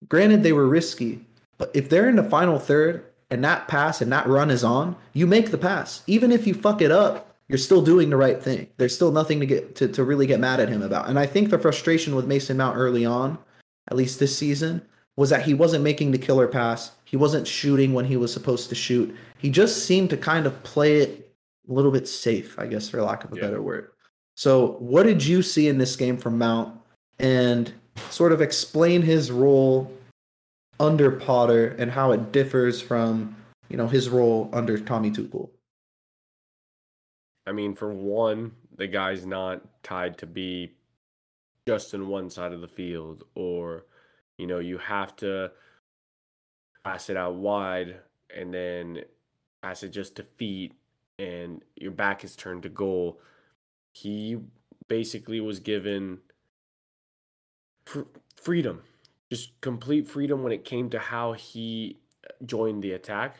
granted they were risky but if they're in the final third and that pass and that run is on you make the pass even if you fuck it up you're still doing the right thing. There's still nothing to get to, to really get mad at him about. And I think the frustration with Mason Mount early on, at least this season, was that he wasn't making the killer pass. He wasn't shooting when he was supposed to shoot. He just seemed to kind of play it a little bit safe, I guess, for lack of a yeah. better word. So, what did you see in this game from Mount and sort of explain his role under Potter and how it differs from, you know, his role under Tommy Tuchel? I mean, for one, the guy's not tied to be just in one side of the field, or, you know, you have to pass it out wide and then pass it just to feet and your back is turned to goal. He basically was given fr- freedom, just complete freedom when it came to how he joined the attack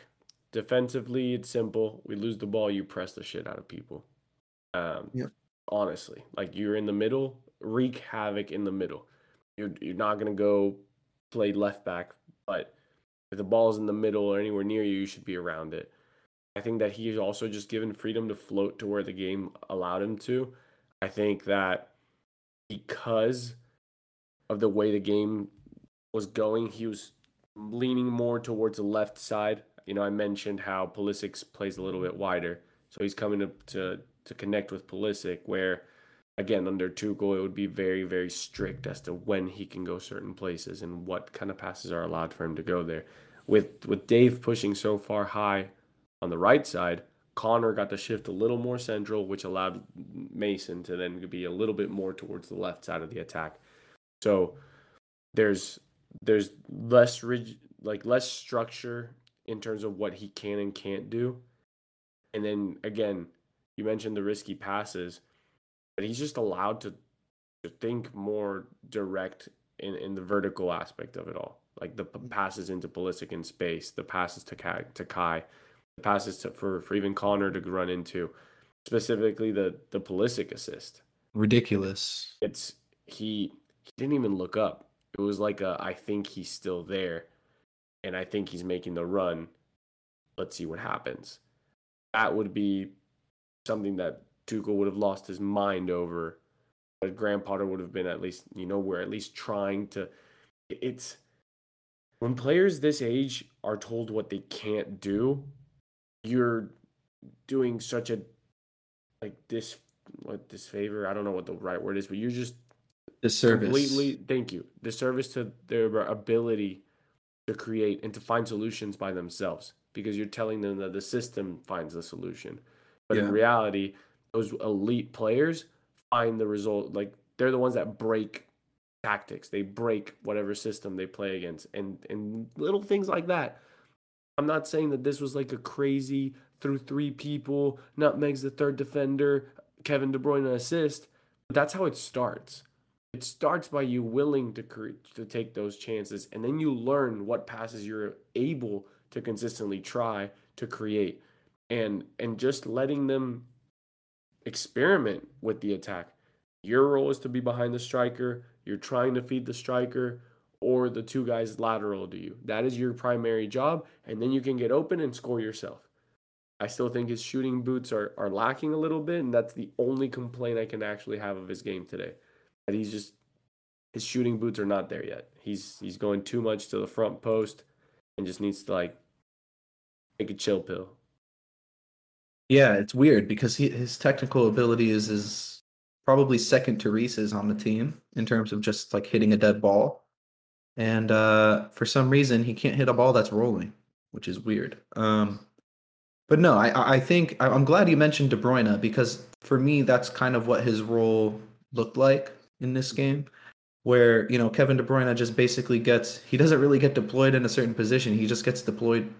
Defensively, it's simple. We lose the ball, you press the shit out of people. Um, yeah. Honestly, like you're in the middle, wreak havoc in the middle. You're you're not gonna go play left back, but if the ball's in the middle or anywhere near you, you should be around it. I think that he's also just given freedom to float to where the game allowed him to. I think that because of the way the game was going, he was leaning more towards the left side you know, I mentioned how Pulisic plays a little bit wider, so he's coming up to to connect with Pulisic. Where again, under Tuchel, it would be very very strict as to when he can go certain places and what kind of passes are allowed for him to go there. With with Dave pushing so far high on the right side, Conor got to shift a little more central, which allowed Mason to then be a little bit more towards the left side of the attack. So there's there's less rigid, like less structure in terms of what he can and can't do. And then again, you mentioned the risky passes, but he's just allowed to, to think more direct in, in the vertical aspect of it all. Like the mm-hmm. passes into Pulisic in space, the passes to Kai, to Kai the passes to, for, for even Conor to run into, specifically the, the Pulisic assist. Ridiculous. It's he he didn't even look up. It was like a I think he's still there and I think he's making the run. Let's see what happens. That would be something that Tuchel would have lost his mind over. But Graham Potter would have been at least, you know, we're at least trying to. It's when players this age are told what they can't do, you're doing such a like this what disfavor. I don't know what the right word is, but you're just disservice. Completely, thank you. Disservice to their ability to create and to find solutions by themselves because you're telling them that the system finds the solution. But yeah. in reality, those elite players find the result like they're the ones that break tactics. They break whatever system they play against and and little things like that. I'm not saying that this was like a crazy through three people, nutmegs the third defender, Kevin De Bruyne assist, but that's how it starts it starts by you willing to cre- to take those chances and then you learn what passes you're able to consistently try to create and and just letting them experiment with the attack your role is to be behind the striker you're trying to feed the striker or the two guys lateral to you that is your primary job and then you can get open and score yourself I still think his shooting boots are, are lacking a little bit, and that's the only complaint I can actually have of his game today that he's just his shooting boots are not there yet. He's he's going too much to the front post and just needs to like take a chill pill. Yeah, it's weird because he, his technical ability is is probably second to Reece's on the team in terms of just like hitting a dead ball. And uh, for some reason, he can't hit a ball that's rolling, which is weird. Um, but no, I I think I'm glad you mentioned De Bruyne because for me, that's kind of what his role looked like in this game where you know Kevin De Bruyne just basically gets he doesn't really get deployed in a certain position. He just gets deployed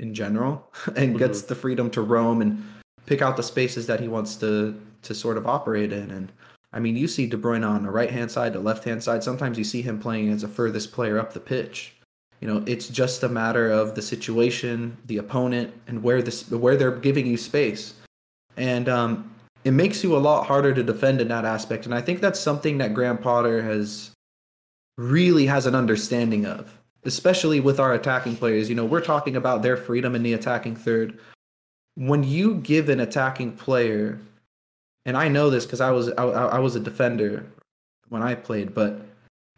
in general and mm-hmm. gets the freedom to roam and pick out the spaces that he wants to to sort of operate in. And I mean, you see De Bruyne on the right hand side, the left hand side. Sometimes you see him playing as the furthest player up the pitch. You know, it's just a matter of the situation, the opponent, and where this where they're giving you space. And um, it makes you a lot harder to defend in that aspect. And I think that's something that Graham Potter has really has an understanding of, especially with our attacking players. You know, we're talking about their freedom in the attacking third. When you give an attacking player, and I know this because I was I, I was a defender when I played, but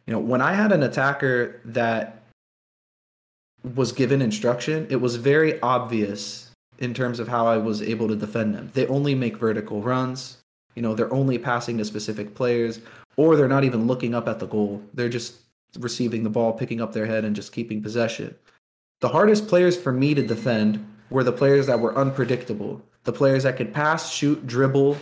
you know, when I had an attacker that was given instruction, it was very obvious in terms of how I was able to defend them. They only make vertical runs. You know, they're only passing to specific players, or they're not even looking up at the goal. They're just receiving the ball, picking up their head, and just keeping possession. The hardest players for me to defend were the players that were unpredictable. The players that could pass, shoot, dribble,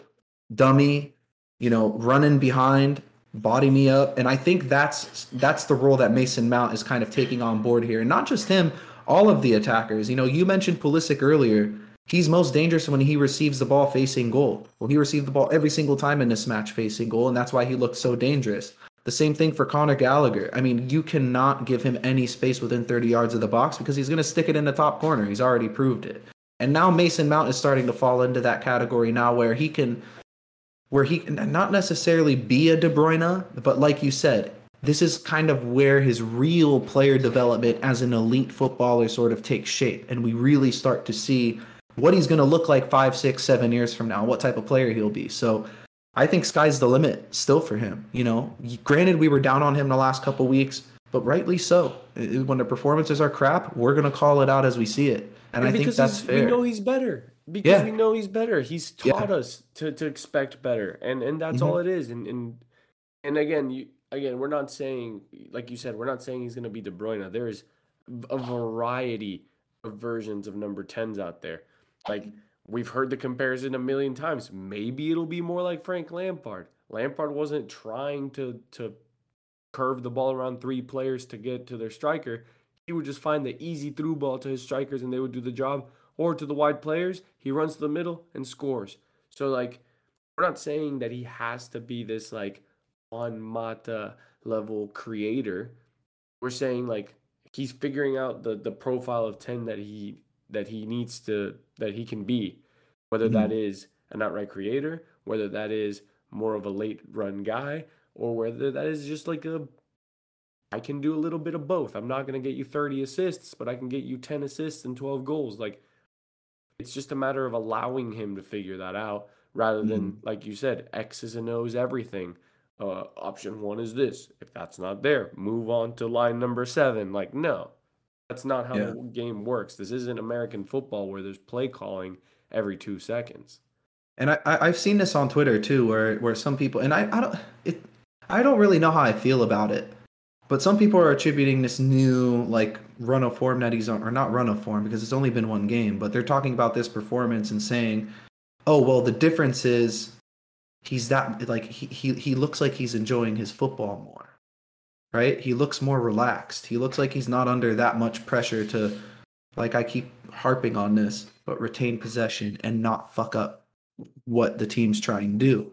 dummy, you know, running behind, body me up. And I think that's that's the role that Mason Mount is kind of taking on board here. And not just him, all of the attackers. You know, you mentioned Pulisic earlier. He's most dangerous when he receives the ball facing goal. Well, he received the ball every single time in this match facing goal, and that's why he looks so dangerous. The same thing for Conor Gallagher. I mean, you cannot give him any space within 30 yards of the box because he's going to stick it in the top corner. He's already proved it. And now Mason Mount is starting to fall into that category now where he can where he can not necessarily be a De Bruyne, but like you said, this is kind of where his real player development as an elite footballer sort of takes shape. And we really start to see what he's going to look like five, six, seven years from now, what type of player he'll be. So I think sky's the limit still for him. You know, granted, we were down on him the last couple weeks, but rightly so. When the performances are crap, we're going to call it out as we see it. And, and I think that's fair. We know he's better because yeah. we know he's better. He's taught yeah. us to, to expect better, and and that's mm-hmm. all it is. And and and again, you again, we're not saying, like you said, we're not saying he's going to be De Bruyne. There is a variety of versions of number 10s out there. Like, we've heard the comparison a million times. Maybe it'll be more like Frank Lampard. Lampard wasn't trying to, to curve the ball around three players to get to their striker. He would just find the easy through ball to his strikers and they would do the job. Or to the wide players, he runs to the middle and scores. So, like, we're not saying that he has to be this, like, on Mata level creator. We're saying like he's figuring out the the profile of 10 that he that he needs to that he can be whether mm-hmm. that is an outright creator whether that is more of a late run guy or whether that is just like a I can do a little bit of both. I'm not going to get you 30 assists, but I can get you 10 assists and 12 goals. Like it's just a matter of allowing him to figure that out rather than mm. like you said, X's and O's everything uh, option one is this. If that's not there, move on to line number seven. Like, no, that's not how yeah. the game works. This isn't American football where there's play calling every two seconds. And I, I've seen this on Twitter too, where where some people and I, I don't it I don't really know how I feel about it, but some people are attributing this new like run of form that he's on, or not run of form because it's only been one game, but they're talking about this performance and saying, oh well, the difference is he's that like he, he he looks like he's enjoying his football more right? He looks more relaxed. He looks like he's not under that much pressure to like i keep harping on this but retain possession and not fuck up what the team's trying to do.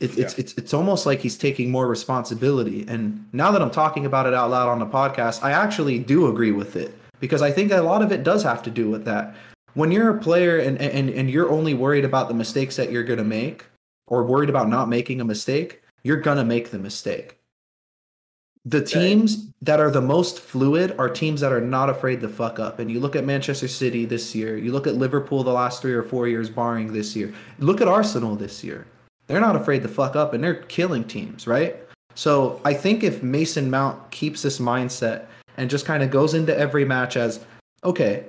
It, yeah. it's it's it's almost like he's taking more responsibility. And now that i'm talking about it out loud on the podcast i actually do agree with it because i think a lot of it does have to do with that. When you're a player and and, and you're only worried about the mistakes that you're going to make or worried about not making a mistake, you're going to make the mistake. The teams that are the most fluid are teams that are not afraid to fuck up. And you look at Manchester City this year, you look at Liverpool the last three or four years, barring this year. Look at Arsenal this year. They're not afraid to fuck up and they're killing teams, right? So I think if Mason Mount keeps this mindset and just kind of goes into every match as, okay,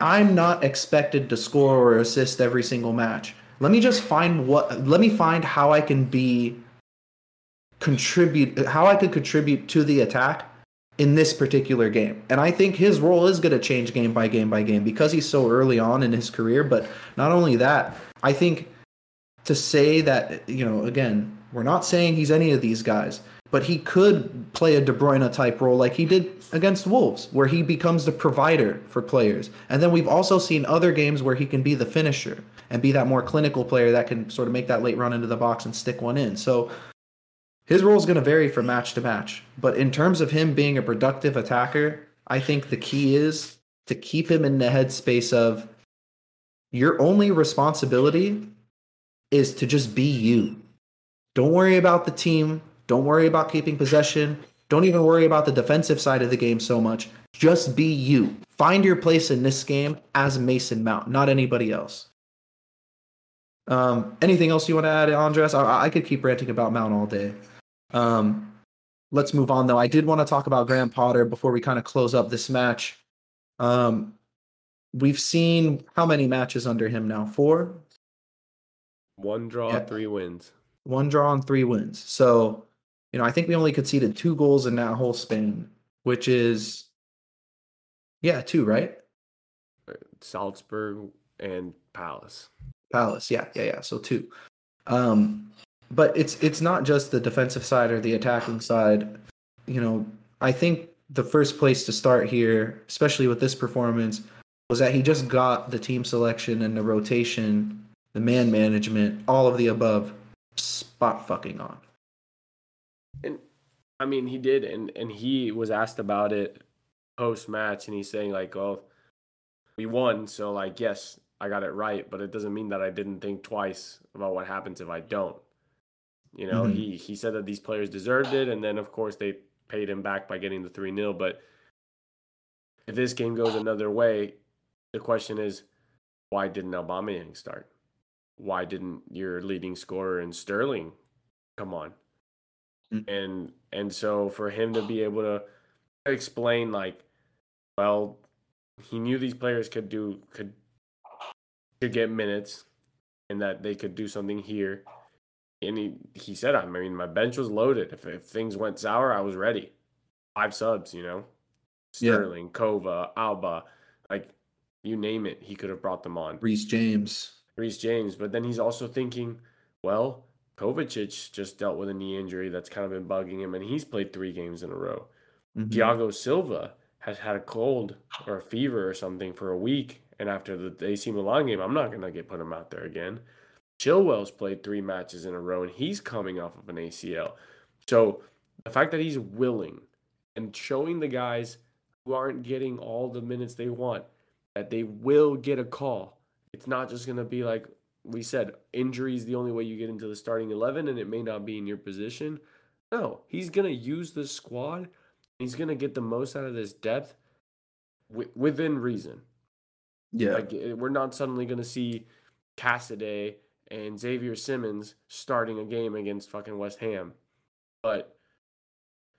I'm not expected to score or assist every single match let me just find what let me find how I can be contribute how I could contribute to the attack in this particular game. And I think his role is going to change game by game by game because he's so early on in his career, but not only that, I think to say that, you know, again, we're not saying he's any of these guys, but he could play a De Bruyne type role like he did against Wolves, where he becomes the provider for players. And then we've also seen other games where he can be the finisher and be that more clinical player that can sort of make that late run into the box and stick one in. So his role is going to vary from match to match. But in terms of him being a productive attacker, I think the key is to keep him in the headspace of your only responsibility is to just be you. Don't worry about the team. Don't worry about keeping possession. Don't even worry about the defensive side of the game so much. Just be you. Find your place in this game as Mason Mount, not anybody else. Um, anything else you want to add, Andres? I, I could keep ranting about Mount all day. Um, let's move on, though. I did want to talk about Graham Potter before we kind of close up this match. Um, we've seen how many matches under him now? Four? One draw, Yeah. three wins. One draw and three wins. So, you know, I think we only conceded two goals in that whole span, which is, yeah, two, right? Salzburg and Palace. Palace, yeah, yeah, yeah. So two. Um, but it's it's not just the defensive side or the attacking side. You know, I think the first place to start here, especially with this performance, was that he just got the team selection and the rotation, the man management, all of the above, spot fucking on. And I mean, he did, and and he was asked about it post match, and he's saying like, "Oh, we won, so like, yes, I got it right, but it doesn't mean that I didn't think twice about what happens if I don't." You know, Mhm. he he said that these players deserved it, and then of course they paid him back by getting the three 0 But if this game goes another way, the question is, why didn't Aubameyang start? Why didn't your leading scorer in Sterling come on? Mm. and and so for him to be able to explain like well he knew these players could do could could get minutes and that they could do something here and he he said i mean my bench was loaded if, if things went sour i was ready five subs you know Yeah. sterling kova Auba like you name it he could have brought them on Reece James. Reece James, but then he's also thinking, well, Kovacic just dealt with a knee injury that's kind of been bugging him, and he's played three games in a row. Mhm. Thiago Silva has had a cold or a fever or something for a week, and after the AC Milan game, I'm not gonna get put him out there again. Chilwell's played three matches in a row, and he's coming off of an ACL. So the fact that he's willing and showing the guys who aren't getting all the minutes they want that they will get a call. It's not just gonna be like we said, injury is the only way you get into the starting eleven, and it may not be in your position. No, he's gonna use the squad. He's gonna get the most out of this depth wi- within reason. Yeah. Like eh, we're not suddenly gonna see Casadei and Xavier Simons starting a game against fucking West Ham, but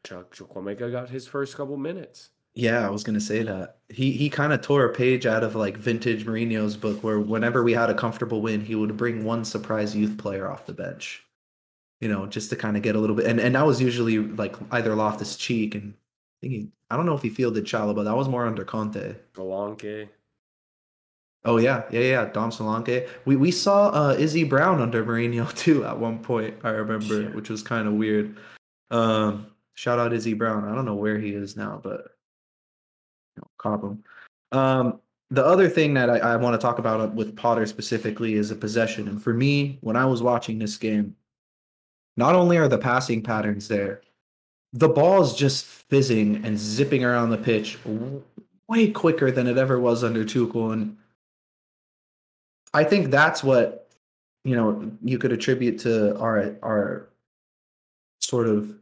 Chuck Chukwuemeka got his first couple minutes. Yeah, I was gonna say that. He he kind of tore a page out of like vintage Mourinho's book where whenever we had a comfortable win, he would bring one surprise youth player off the bench. You know, just to kind of get a little bit and, and that was usually like either Loftus Cheek and I think he I don't know if he fielded Chalobah. That was more under Conte. Solanke. Oh yeah, yeah, yeah. Dom Solanke. We we saw uh, Izzy Brown under Mourinho too at one point. I remember, Yeah. which was kind of weird. Um, shout out Izzy Brown. I don't know where he is now, but you know, cop him. Um, the other thing that I, I want to talk about with Potter specifically is a possession. And for me, when I was watching this game, not only are the passing patterns there, the ball is just fizzing and zipping around the pitch way quicker than it ever was under Tuchel. And I think that's what you know you could attribute to our our sort of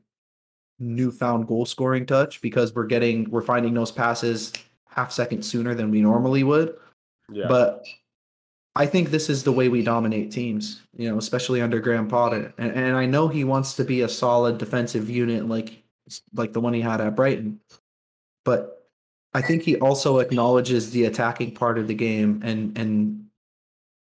newfound goal scoring touch because we're getting we're finding those passes half second sooner than we normally would. Yeah. But I think this is the way we dominate teams, you know, especially under Graham Potter. And, and I know he wants to be a solid defensive unit like like the one he had at Brighton. But I think he also acknowledges the attacking part of the game and and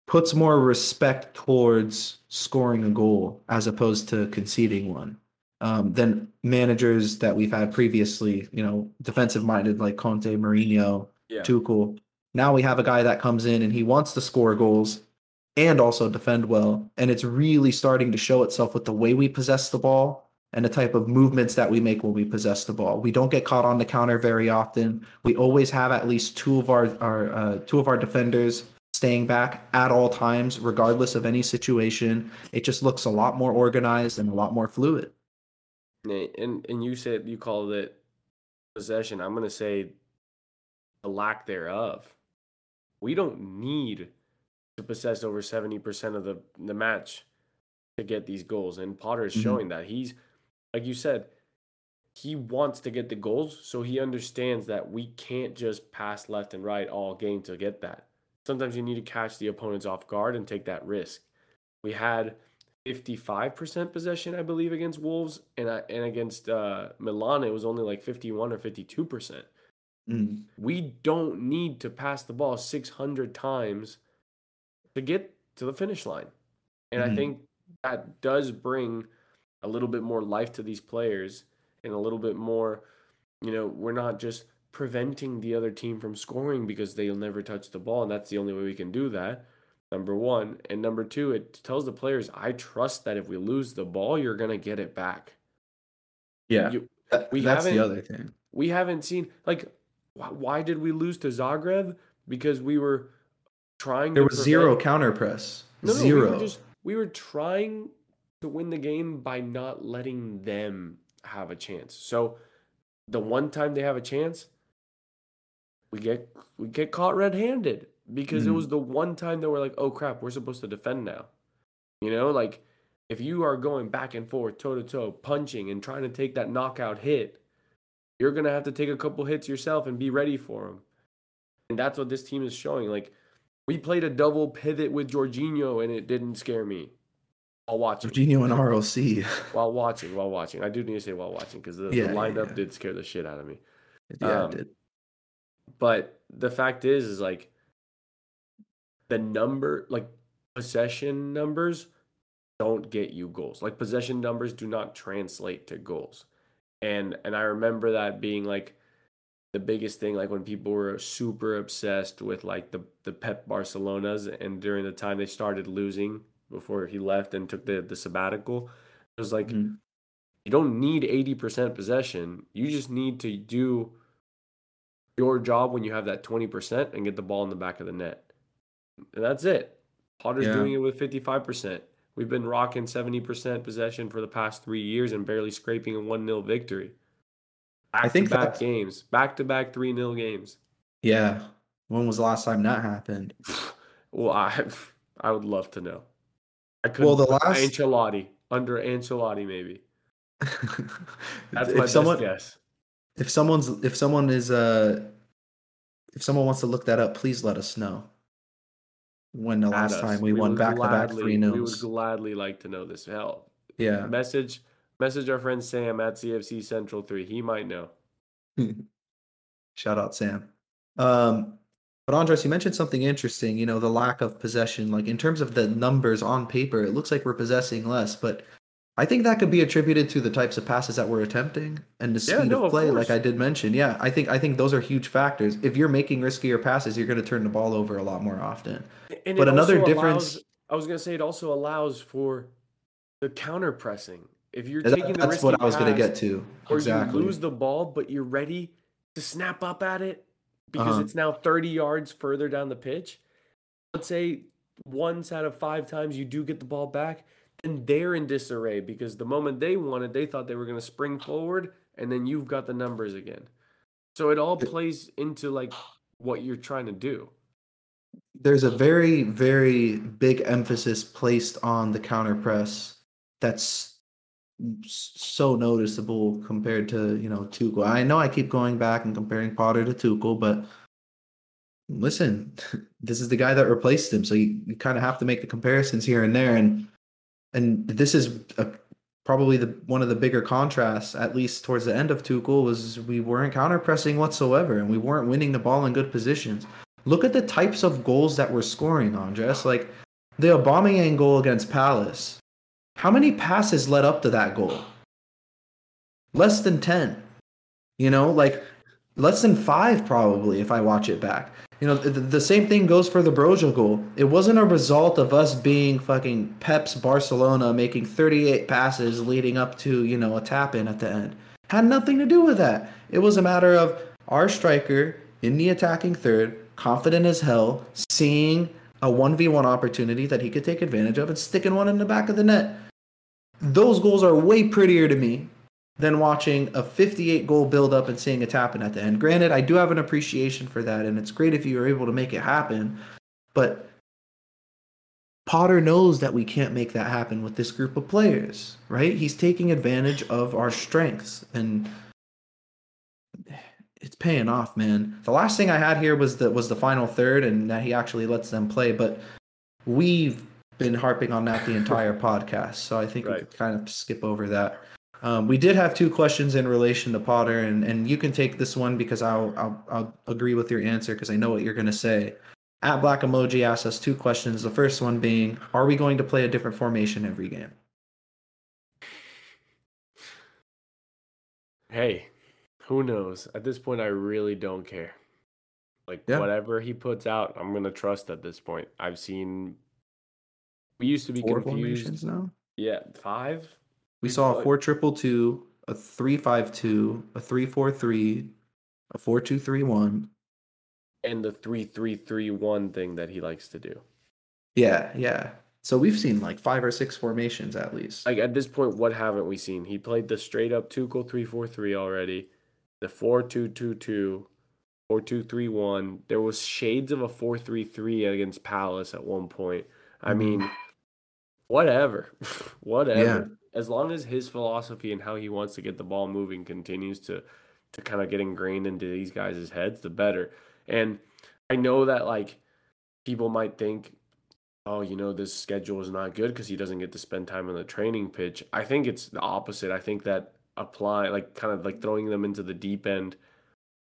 puts more respect towards scoring a goal as opposed to conceding one um, than managers that we've had previously. You know, defensive minded like Conte, Mourinho, yeah. Tuchel. Now we have a guy that comes in and he wants to score goals and also defend well. And it's really starting to show itself with the way we possess the ball and the type of movements that we make when we possess the ball. We don't get caught on the counter very often. We always have at least two of our, our uh, two of our defenders staying back at all times, regardless of any situation. It just looks a lot more organized and a lot more fluid. And and you said you called it possession. I'm gonna say the lack thereof. We don't need to possess over 70% of the, the match to get these goals. And Potter is mm-hmm. showing that. He's like you said, he wants to get the goals, so he understands that we can't just pass left and right all game to get that. Sometimes you need to catch the opponents off guard and take that risk. We had 55% possession, I believe, against Wolves, and I, and against uh, Milan, it was only like 51 or 52%. Mm. We don't need to pass the ball 600 times to get to the finish line. And mm. I mm-hmm. think that does bring a little bit more life to these players and a little bit more, you know, we're not just preventing the other team from scoring because they'll never touch the ball. And that's the only way we can do that. Number one. And number two, it tells the players, I trust that if we lose the ball, you're going to get it back. Yeah. You, uh, we that's the other thing. We haven't seen, like, why did we lose to Zagreb? Because we were trying there was prevent... zero counter press. No, zero. We were just we were trying to win the game by not letting them have a chance. So the one time they have a chance, we get we get caught red-handed because mm. it was the one time that we're like, "Oh crap, we're supposed to defend now." You know, like if you are going back and forth, toe to toe, punching and trying to take that knockout hit, you're going to have to take a couple hits yourself and be ready for them. And that's what this team is showing. Like we played a double pivot with Jorginho and it didn't scare me while watching. Jorginho and RLC. while watching, while watching. I do need to say while watching because the, yeah, the lineup yeah, yeah. did scare the shit out of me. Yeah, um, it did. But the fact is, is like the number, like possession numbers don't get you goals. Like possession numbers do not translate to goals. And and I remember that being like the biggest thing like when people were super obsessed with like the the Pep Barcelonas and during the time they started losing before he left and took the the sabbatical it was like mm-hmm. you don't need 80% possession you just need to do your job when you have that 20% and get the ball in the back of the net and that's it potter's yeah. doing it with 55% we've been rocking 70% possession for the past three years and barely scraping a 1-0 victory back I think back games, back to back three 0 games. Yeah. When was the last time that happened? well, I I would love to know. I could. Well, the last Ancelotti under Ancelotti maybe. That's my if someone, guess. If someone's if someone is uh if someone wants to look that up, please let us know. When the last time we, we won back to back three nils. We would gladly like to know this. Hell, yeah. Message Message our friend Sam at CFC Central 3. He might know. Shout out, Sam. Um, but Andres, you mentioned something interesting, you know, the lack of possession. Like in terms of the numbers on paper, it looks like we're possessing less, but I think that could be attributed to the types of passes that we're attempting and the speed yeah, no, of play, of like I did mention. Yeah, I think I think those are huge factors. If you're making riskier passes, you're going to turn the ball over a lot more often. And but another difference. Allows, I was going to say it also allows for the counter pressing. If you're taking the that's what I was going to get to. Exactly. Or you lose the ball, but you're ready to snap up at it because uh-huh. it's now 30 yards further down the pitch. Let's say once out of five times you do get the ball back, then they're in disarray because the moment they wanted, they thought they were going to spring forward, and then you've got the numbers again. So it all plays into like what you're trying to do. There's a very, very big emphasis placed on the counter press that's so noticeable compared to you know Tuchel. I know I keep going back and comparing Potter to Tuchel, but listen, this is the guy that replaced him, so you, you kind of have to make the comparisons here and there. And and this is a, probably the one of the bigger contrasts, at least towards the end of Tuchel, was we weren't counter pressing whatsoever, and we weren't winning the ball in good positions. Look at the types of goals that we're scoring, Andres. Like the Aubameyang goal against Palace how many passes led up to that goal? Less than 10. You know, like less than five probably if I watch it back. You know, the, the same thing goes for the Broja goal. It wasn't a result of us being fucking Pep's Barcelona making 38 passes leading up to, you know, a tap in at the end. Had nothing to do with that. It was a matter of our striker in the attacking third, confident as hell, seeing a 1v1 opportunity that he could take advantage of and sticking one in the back of the net. Those goals are way prettier to me than watching a 58 goal build up and seeing it happen at the end. Granted, I do have an appreciation for that, and it's great if you are able to make it happen, but Potter knows that we can't make that happen with this group of players, right? He's taking advantage of our strengths, and it's paying off, man. The last thing I had here was the was the final third, and that he actually lets them play, but we've been harping on that the entire podcast, so I think right. we could kind of skip over that. Um, we did have two questions in relation to Potter, and, and you can take this one because I'll, I'll, I'll agree with your answer because I know what you're going to say. At Black Emoji asked us two questions. The first one being, are we going to play a different formation every game? Hey, who knows? At this point, I really don't care. Like yeah. whatever he puts out, I'm gonna trust at this point. I've seen. We used to be Four confused. now. Yeah, five. We saw a four triple two, a three five two, a three four three, a four two three one, and the three three three one thing that he likes to do. Yeah, yeah. So we've seen like five or six formations at least. Like at this point, what haven't we seen? He played the straight up Tuchel three four three already, the four two two two, four two three one. There was shades of a four three three against Palace at one point. I mm-hmm. mean, whatever, whatever. Yeah as long as his philosophy and how he wants to get the ball moving continues to to kind of get ingrained into these guys' heads, the better. And I know that like people might think, oh, you know, this schedule is not good because he doesn't get to spend time on the training pitch. I think it's the opposite. I think that apply like kind of like throwing them into the deep end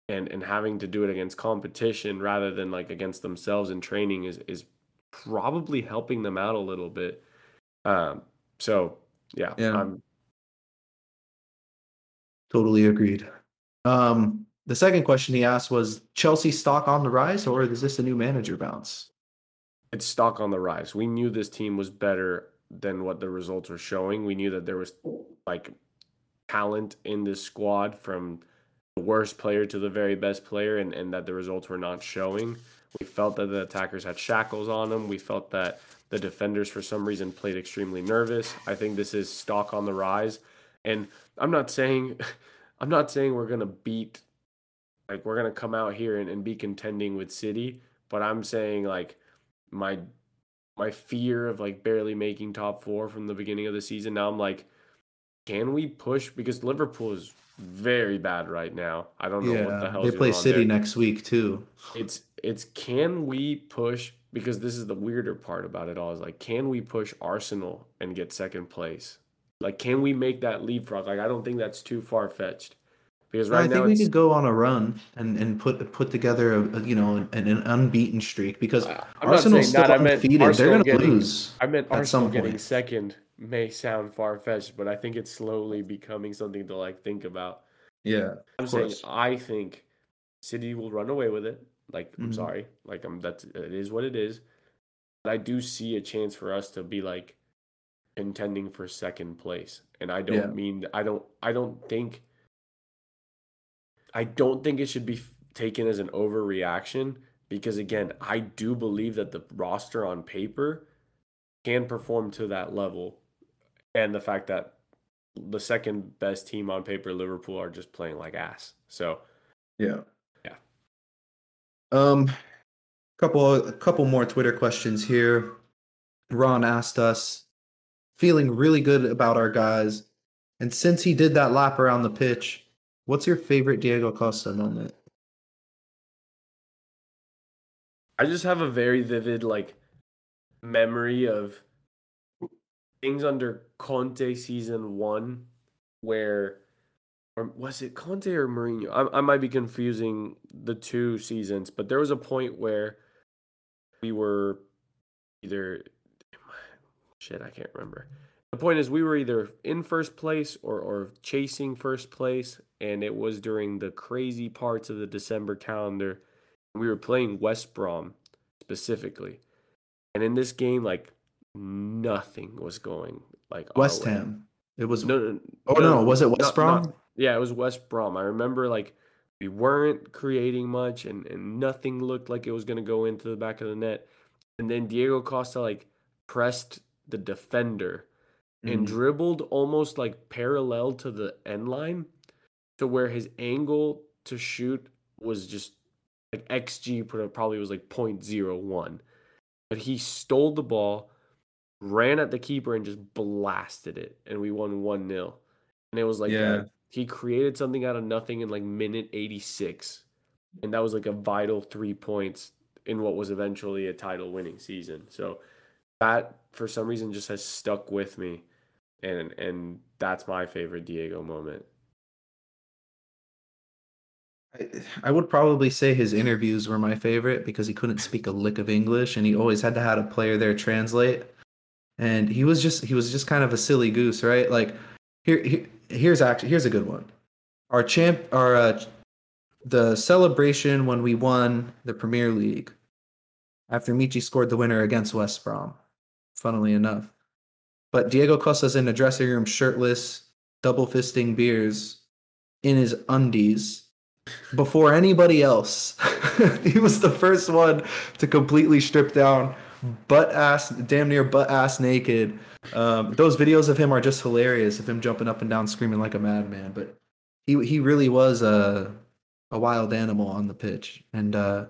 and and having to do it against competition rather than like against themselves in training is is probably helping them out a little bit. Um, so yeah, yeah. I'm totally agreed. Um, the second question he asked was Chelsea stock on the rise, or is this a new manager bounce? It's stock on the rise. We knew this team was better than what the results were showing. We knew that there was like talent in this squad from the worst player to the very best player, and, and that the results were not showing. We felt that the attackers had shackles on them. We felt that the defenders, for some reason, played extremely nervous. I think this is stock on the rise. And I'm not saying, I'm not saying we're gonna beat, like we're gonna come out here and, and be contending with City, but I'm saying like my my fear of like barely making top four from the beginning of the season. Now I'm like, can we push? Because Liverpool is very bad right now. I don't know yeah, what the hell they play City there. next week too. It's it's can we push because this is the weirder part about it all is like can we push Arsenal and get second place? Like can we make that leapfrog? Like I don't think that's too far fetched. Because right now I think we could go on a run and, and put put together a, a you know an, an, unbeaten streak because uh, I'm Arsenal's still not, undefeated. They're going to lose. I meant Arsenal getting point. second may sound far fetched, but I think it's slowly becoming something to like think about. Yeah, I'm saying I think City will run away with it. Like I'm mm-hmm. sorry, like I'm that's it is what it is. But I do see a chance for us to be like contending for second place, and I don't yeah. mean I don't I don't think I don't think it should be taken as an overreaction because again, I do believe that the roster on paper can perform to that level, and the fact that the second best team on paper, Liverpool, are just playing like ass. So, yeah, um, couple a couple more Twitter questions here. Ron asked us, feeling really good about our guys, and since he did that lap around the pitch, what's your favorite Diego Costa moment? I just have a very vivid like memory of things under Conte season one where or was it Conte or Mourinho? I, I might be confusing the two seasons, but there was a point where we were either shit, I can't remember. The point is we were either in first place or or chasing first place and it was during the crazy parts of the December calendar. We were playing West Brom specifically. And in this game, like nothing was going like West Ham. It was no, no, Oh no, no, was it West not- Brom? not- yeah, it was West Brom. I remember like we weren't creating much and, and nothing looked like it was gonna go into the back of the net. And then Diego Costa like pressed the defender and Mhm. dribbled almost like parallel to the end line to where his angle to shoot was just like XG pro- probably was like 0.01. But he stole the ball, ran at the keeper, and just blasted it. And we won 1 0. And it was like, Yeah. He created something out of nothing in like minute 86. And that was like a vital three points in what was eventually a title winning season. So that, for some reason, just has stuck with me. And, and that's my favorite Diego moment. I, I would probably say his interviews were my favorite because he couldn't speak a lick of English and he always had to have a player there translate. And he was just he was just kind of a silly goose, right? Like here, here here's actually here's a good one. Our champ our uh, the celebration when we won the Premier League after Michy scored the winner against West Brom. Funnily enough. But Diego Costa's in the dressing room shirtless, double fisting beers in his undies before anybody else. he was the first one to completely strip down, butt ass, damn near butt ass naked. Um, those videos of him are just hilarious of him jumping up and down, screaming like a madman. But he he really was a a wild animal on the pitch, and uh,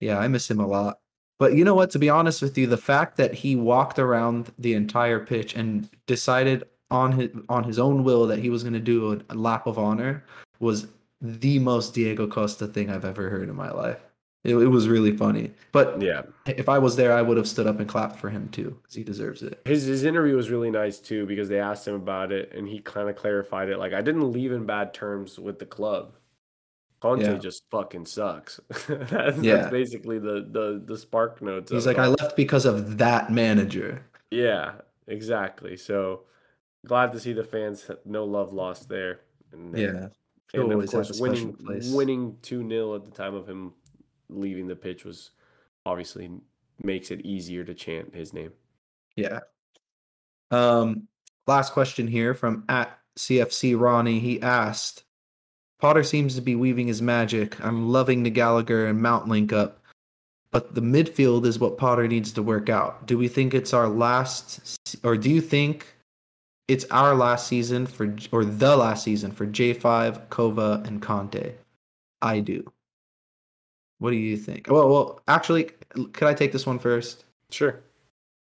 yeah, I miss him a lot. But you know what? To be honest with you, the fact that he walked around the entire pitch and decided on his on his own will that he was going to do a, a lap of honor was the most Diego Costa thing I've ever heard in my life. It, it was really funny. But Yeah. if I was there, I would have stood up and clapped for him too because he deserves it. His his interview was really nice too because they asked him about it and he kind of clarified it. Like I didn't leave in bad terms with the club. Conte Yeah. just fucking sucks. that's, Yeah. that's basically the the the spark notes. He's like, I left because of that manager. Yeah, exactly. So glad to see the fans no love lost there. And Yeah. And of always have a course winning winning 2-0 at the time of him leaving the pitch was obviously makes it easier to chant his name. Yeah. Um, last question here from at CFC Ronnie. He asked, Potter seems to be weaving his magic. I'm loving the Gallagher and Mount link up, but the midfield is what Potter needs to work out. Do we think it's our last, or do you think it's our last season for, or the last season for J5, Kova, and Kanté? I do. What do you think? Well, well, actually, could I take this one first? Sure.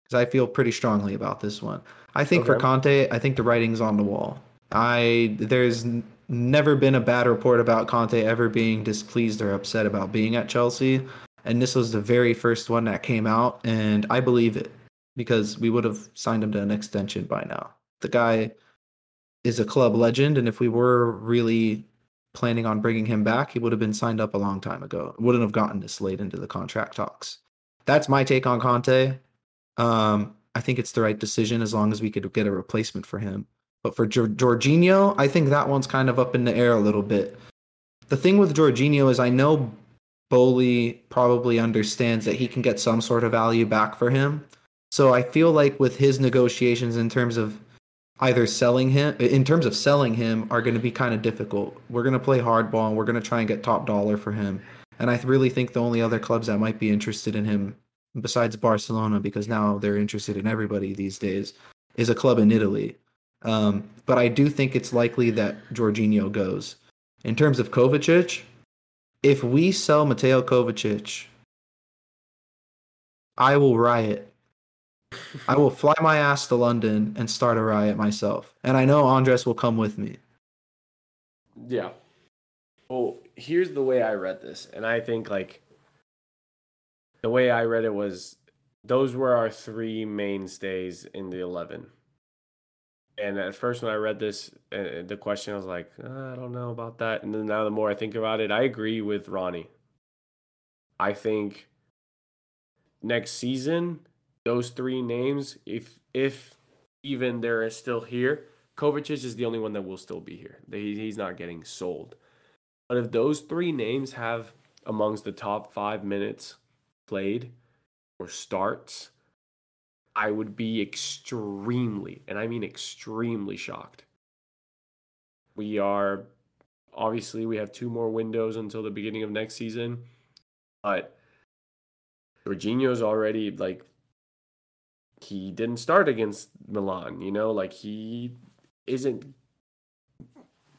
because I feel pretty strongly about this one. I think for Kanté, I think the writing's on the wall. I there's never been a bad report about Kanté ever being displeased or upset about being at Chelsea, and this was the very first one that came out, and I believe it because we would have signed him to an extension by now. The guy is a club legend, and if we were really planning on bringing him back, he would have been signed up a long time ago. Wouldn't have gotten this late into the contract talks. That's my take on Kanté. Um, I think it's the right decision as long as we could get a replacement for him. But for Jor- Jorginho, I think that one's kind of up in the air a little bit. The thing with Jorginho is I know Boehly probably understands that he can get some sort of value back for him. So I feel like with his negotiations in terms of either selling him in terms of selling him are going to be kind of difficult. We're going to play hardball and we're going to try and get top dollar for him. And I really think the only other clubs that might be interested in him besides Barcelona, because now they're interested in everybody these days, is a club in Italy. Um, but I do think it's likely that Jorginho goes. In terms of Kovacic, if we sell Mateo Kovacic, I will riot. I will fly my ass to London and start a riot myself. And I know Andres will come with me. Yeah. Well, here's the way I read this, and I think like the way I read it was those were our three mainstays in the eleven. And at first, when I read this, uh, the question, I was like, "Uh, I don't know about that. And then now, the more I think about it, I agree with Ronnie. I think next season, those three names, if if even they're still here, Kovacic is the only one that will still be here. He's not getting sold. But if those three names have amongst the top five minutes played or starts, I would be extremely, and I mean extremely shocked. We are obviously we have two more windows until the beginning of next season, but Jorginho's already like he didn't start against Milan, you know, like he isn't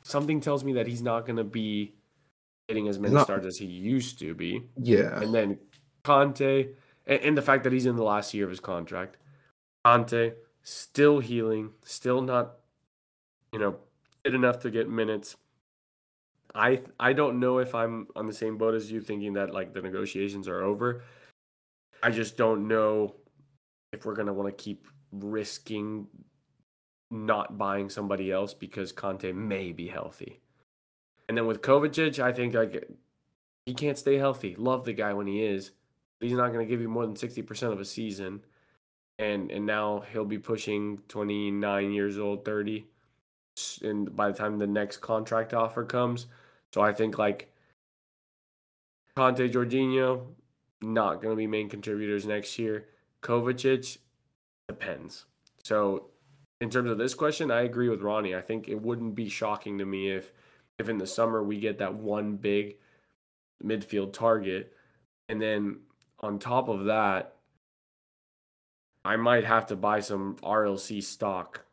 something tells me that he's not going to be getting as many not, starts as he used to be. Yeah. And then Kanté and, and the fact that he's in the last year of his contract. Kanté still healing, still not you know, fit enough to get minutes. I I don't know if I'm on the same boat as you thinking that like the negotiations are over. I just don't know if we're gonna want to keep risking not buying somebody else because Kanté may be healthy. And then with Kovacic, I think like he can't stay healthy. Love the guy when he is. He's not going to give you more than 60% of a season. And and now he'll be pushing 29 years old, 30 and by the time the next contract offer comes. So I think like Kanté, Jorginho not going to be main contributors next year. Kovacic depends. So in terms of this question, I agree with Ronnie. I think it wouldn't be shocking to me if if in the summer we get that one big midfield target and then on top of that I might have to buy some RLC stock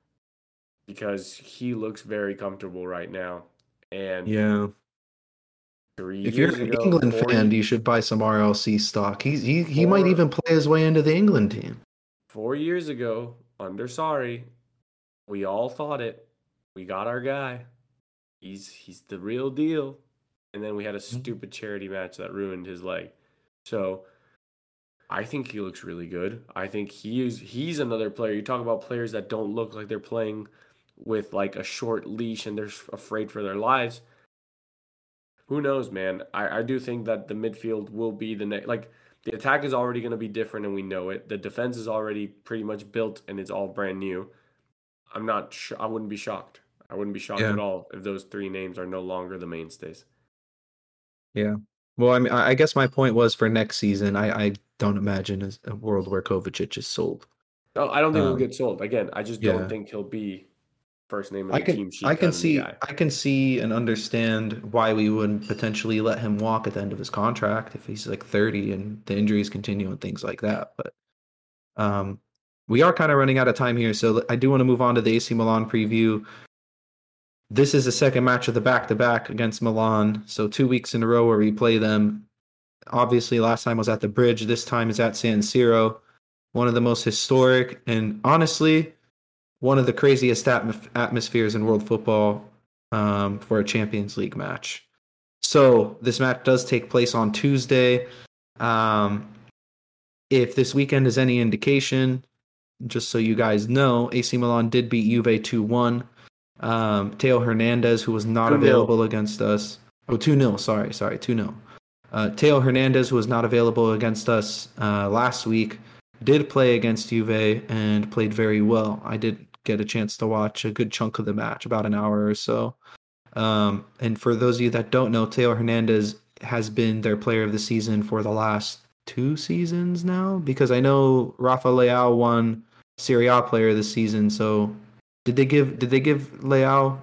because he looks very comfortable right now. And yeah, if you're an ago, England fan, you should buy some RLC stock. He's, he he four, might even play his way into the England team. Four years ago, under sorry, we all thought it. We got our guy. He's he's the real deal. And then we had a mm-hmm. stupid charity match that ruined his leg. So I think he looks really good. I think he is he's another player. You talk about players that don't look like they're playing with like a short leash and they're afraid for their lives. Who knows, man? I, I do think that the midfield will be the next like the attack is already going to be different and we know it. The defense is already pretty much built and it's all brand new. I'm not sh- I wouldn't be shocked. I wouldn't be shocked yeah. at all if those three names are no longer the mainstays. Yeah. Well, I mean, I guess my point was for next season. I, I don't imagine a world where Kovacic is sold. No, I don't think um, he'll get sold. Again, I just don't yeah. think he'll be first name of I the can, team sheet. I can see, I can see and understand why we would potentially let him walk at the end of his contract if he's like 30 and the injuries continue and things like that. But um, we are kind of running out of time here, so I do want to move on to the AC Milan preview. This is the second match of the back to back against Milan. So two weeks in a row where we play them. Obviously, last time was at the bridge. This time is at San Siro. One of the most historic and honestly, one of the craziest atm- atmospheres in world football um, for a Champions League match. So this match does take place on Tuesday. Um, if this weekend is any indication, just so you guys know, AC Milan did beat Juve 2 1. Um, Theo Hernandez, who was not available against us. Oh, 2 0. Sorry, sorry, 2 0. Uh, Theo Hernandez, who was not available against us uh, last week, did play against Juve and played very well. I did get a chance to watch a good chunk of the match, about an hour or so. Um, and for those of you that don't know, Theo Hernandez has been their player of the season for the last two seasons now, because I know Rafa Leao won Serie A player of the season. So did they give did they give Leao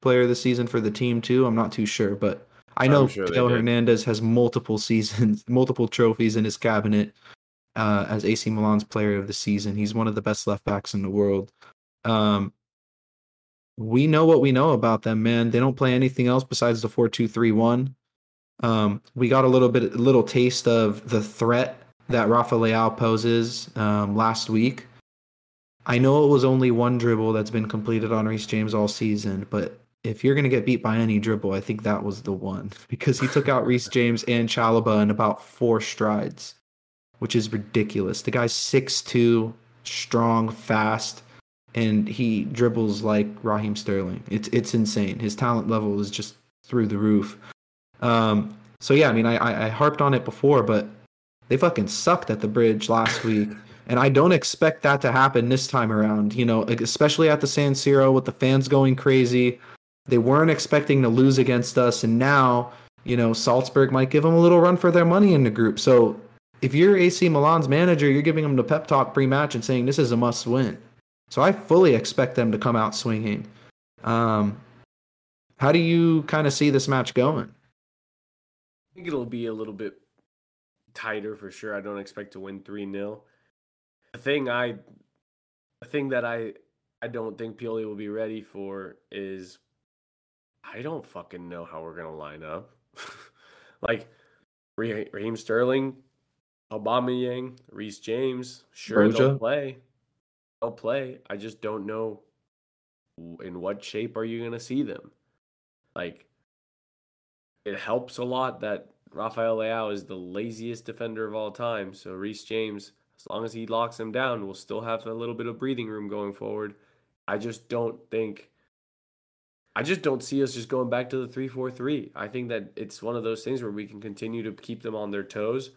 player of the season for the team too? I'm not too sure, but I know sure Theo Hernandez has multiple seasons, multiple trophies in his cabinet uh, as AC Milan's player of the season. He's one of the best left backs in the world. Um, we know what we know about them, man. They don't play anything else besides the four-two-three-one. Um, we got a little bit, a little taste of the threat that Rafa Leao poses um, last week. I know it was only one dribble that's been completed on Reece James all season, but if you're going to get beat by any dribble, I think that was the one because he took out Reece James and Chalobah in about four strides, which is ridiculous. The guy's 6'2, strong, fast and he dribbles like Raheem Sterling. It's it's insane. His talent level is just through the roof. Um, so yeah, I mean, I, I harped on it before, but they fucking sucked at the bridge last week, And I don't expect that to happen this time around, you know, especially at the San Siro with the fans going crazy. They weren't expecting to lose against us. And now, you know, Salzburg might give them a little run for their money in the group. So if you're AC Milan's manager, you're giving them the pep talk pre match and saying this is a must win. So I fully expect them to come out swinging. Um, how do you kind of see this match going? I think it'll be a little bit tighter for sure. I don't expect to win 3 0 the thing I the thing that I I don't think Pioli will be ready for is I don't fucking know how we're gonna line up. like Raheem Sterling, Aubameyang, Reece James, sure they'll play. They'll play. I just don't know in what shape are you gonna see them. Like it helps a lot that Rafael Leao is the laziest defender of all time. So Reece James as long as he locks him down, we'll still have a little bit of breathing room going forward. I just don't think I just don't see us just going back to the 3-4-3. I think that it's one of those things where we can continue to keep them on their toes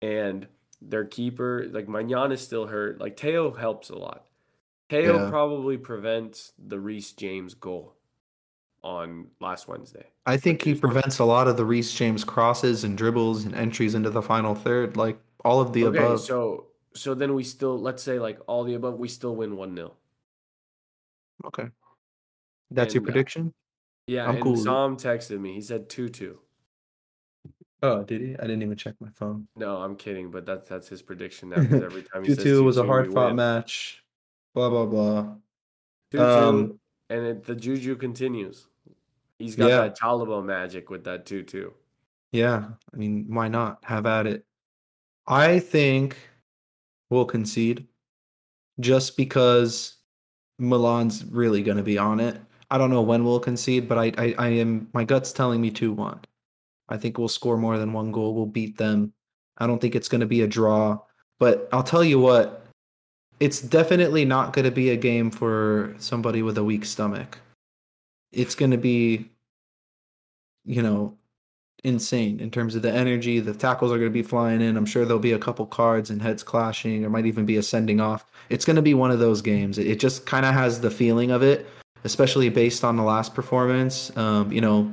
and their keeper, like Maignan is still hurt. Like Theo helps a lot. Theo yeah. probably prevents the Reece James goal on last Wednesday. I think he prevents a lot of the Reece James crosses and dribbles and entries into the final third, like all of the okay, above. So so then we still let's say like all the above, we still win one 0 Okay. That's and, your uh, prediction? Uh, yeah, I'm and cool. Sam texted me. He said two two. Oh, did he? I didn't even check my phone. No, I'm kidding, but that's that's his prediction now. Because every time he two two was a hard fought match. Blah blah blah. Two um, two, and it, the juju continues. He's got yeah. that Chalobah magic with that two two. Yeah, I mean, why not? Have at it. I think we'll concede just because Milan's really going to be on it. I don't know when we'll concede, but I, I, I am my gut's telling me 2 1. I think we'll score more than one goal. We'll beat them. I don't think it's going to be a draw. But I'll tell you what, it's definitely not going to be a game for somebody with a weak stomach. It's going to be, you know, insane in terms of the energy. The tackles are going to be flying in. I'm sure there'll be a couple cards and heads clashing. There might even be a sending off. It's going to be one of those games. It just kind of has the feeling of it, especially based on the last performance. Um, you know,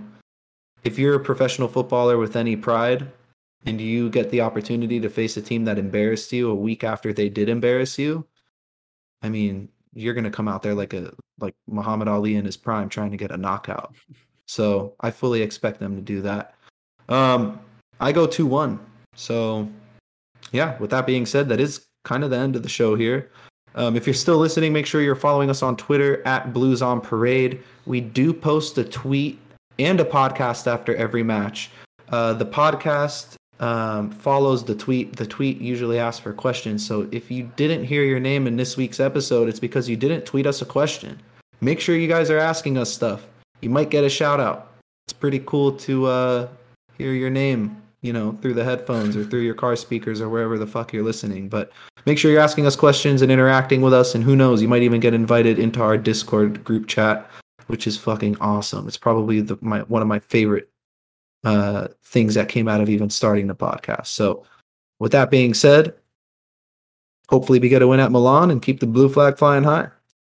if you're a professional footballer with any pride and you get the opportunity to face a team that embarrassed you a week after they did embarrass you, I mean, you're going to come out there like a like Muhammad Ali in his prime trying to get a knockout. So I fully expect them to do that. Um, I go 2 1. So, yeah, with that being said, that is kind of the end of the show here. Um, if you're still listening, make sure you're following us on Twitter at Blues on Parade. We do post a tweet and a podcast after every match. Uh, the podcast um, follows the tweet. The tweet usually asks for questions. So if you didn't hear your name in this week's episode, it's because you didn't tweet us a question. Make sure you guys are asking us stuff. You might get a shout out. It's pretty cool to uh, hear your name, you know, through the headphones or through your car speakers or wherever the fuck you're listening. But make sure you're asking us questions and interacting with us. And who knows, you might even get invited into our Discord group chat, which is fucking awesome. It's probably the my one of my favorite uh, things that came out of even starting the podcast. So, with that being said, hopefully we get a win at Milan and keep the blue flag flying high.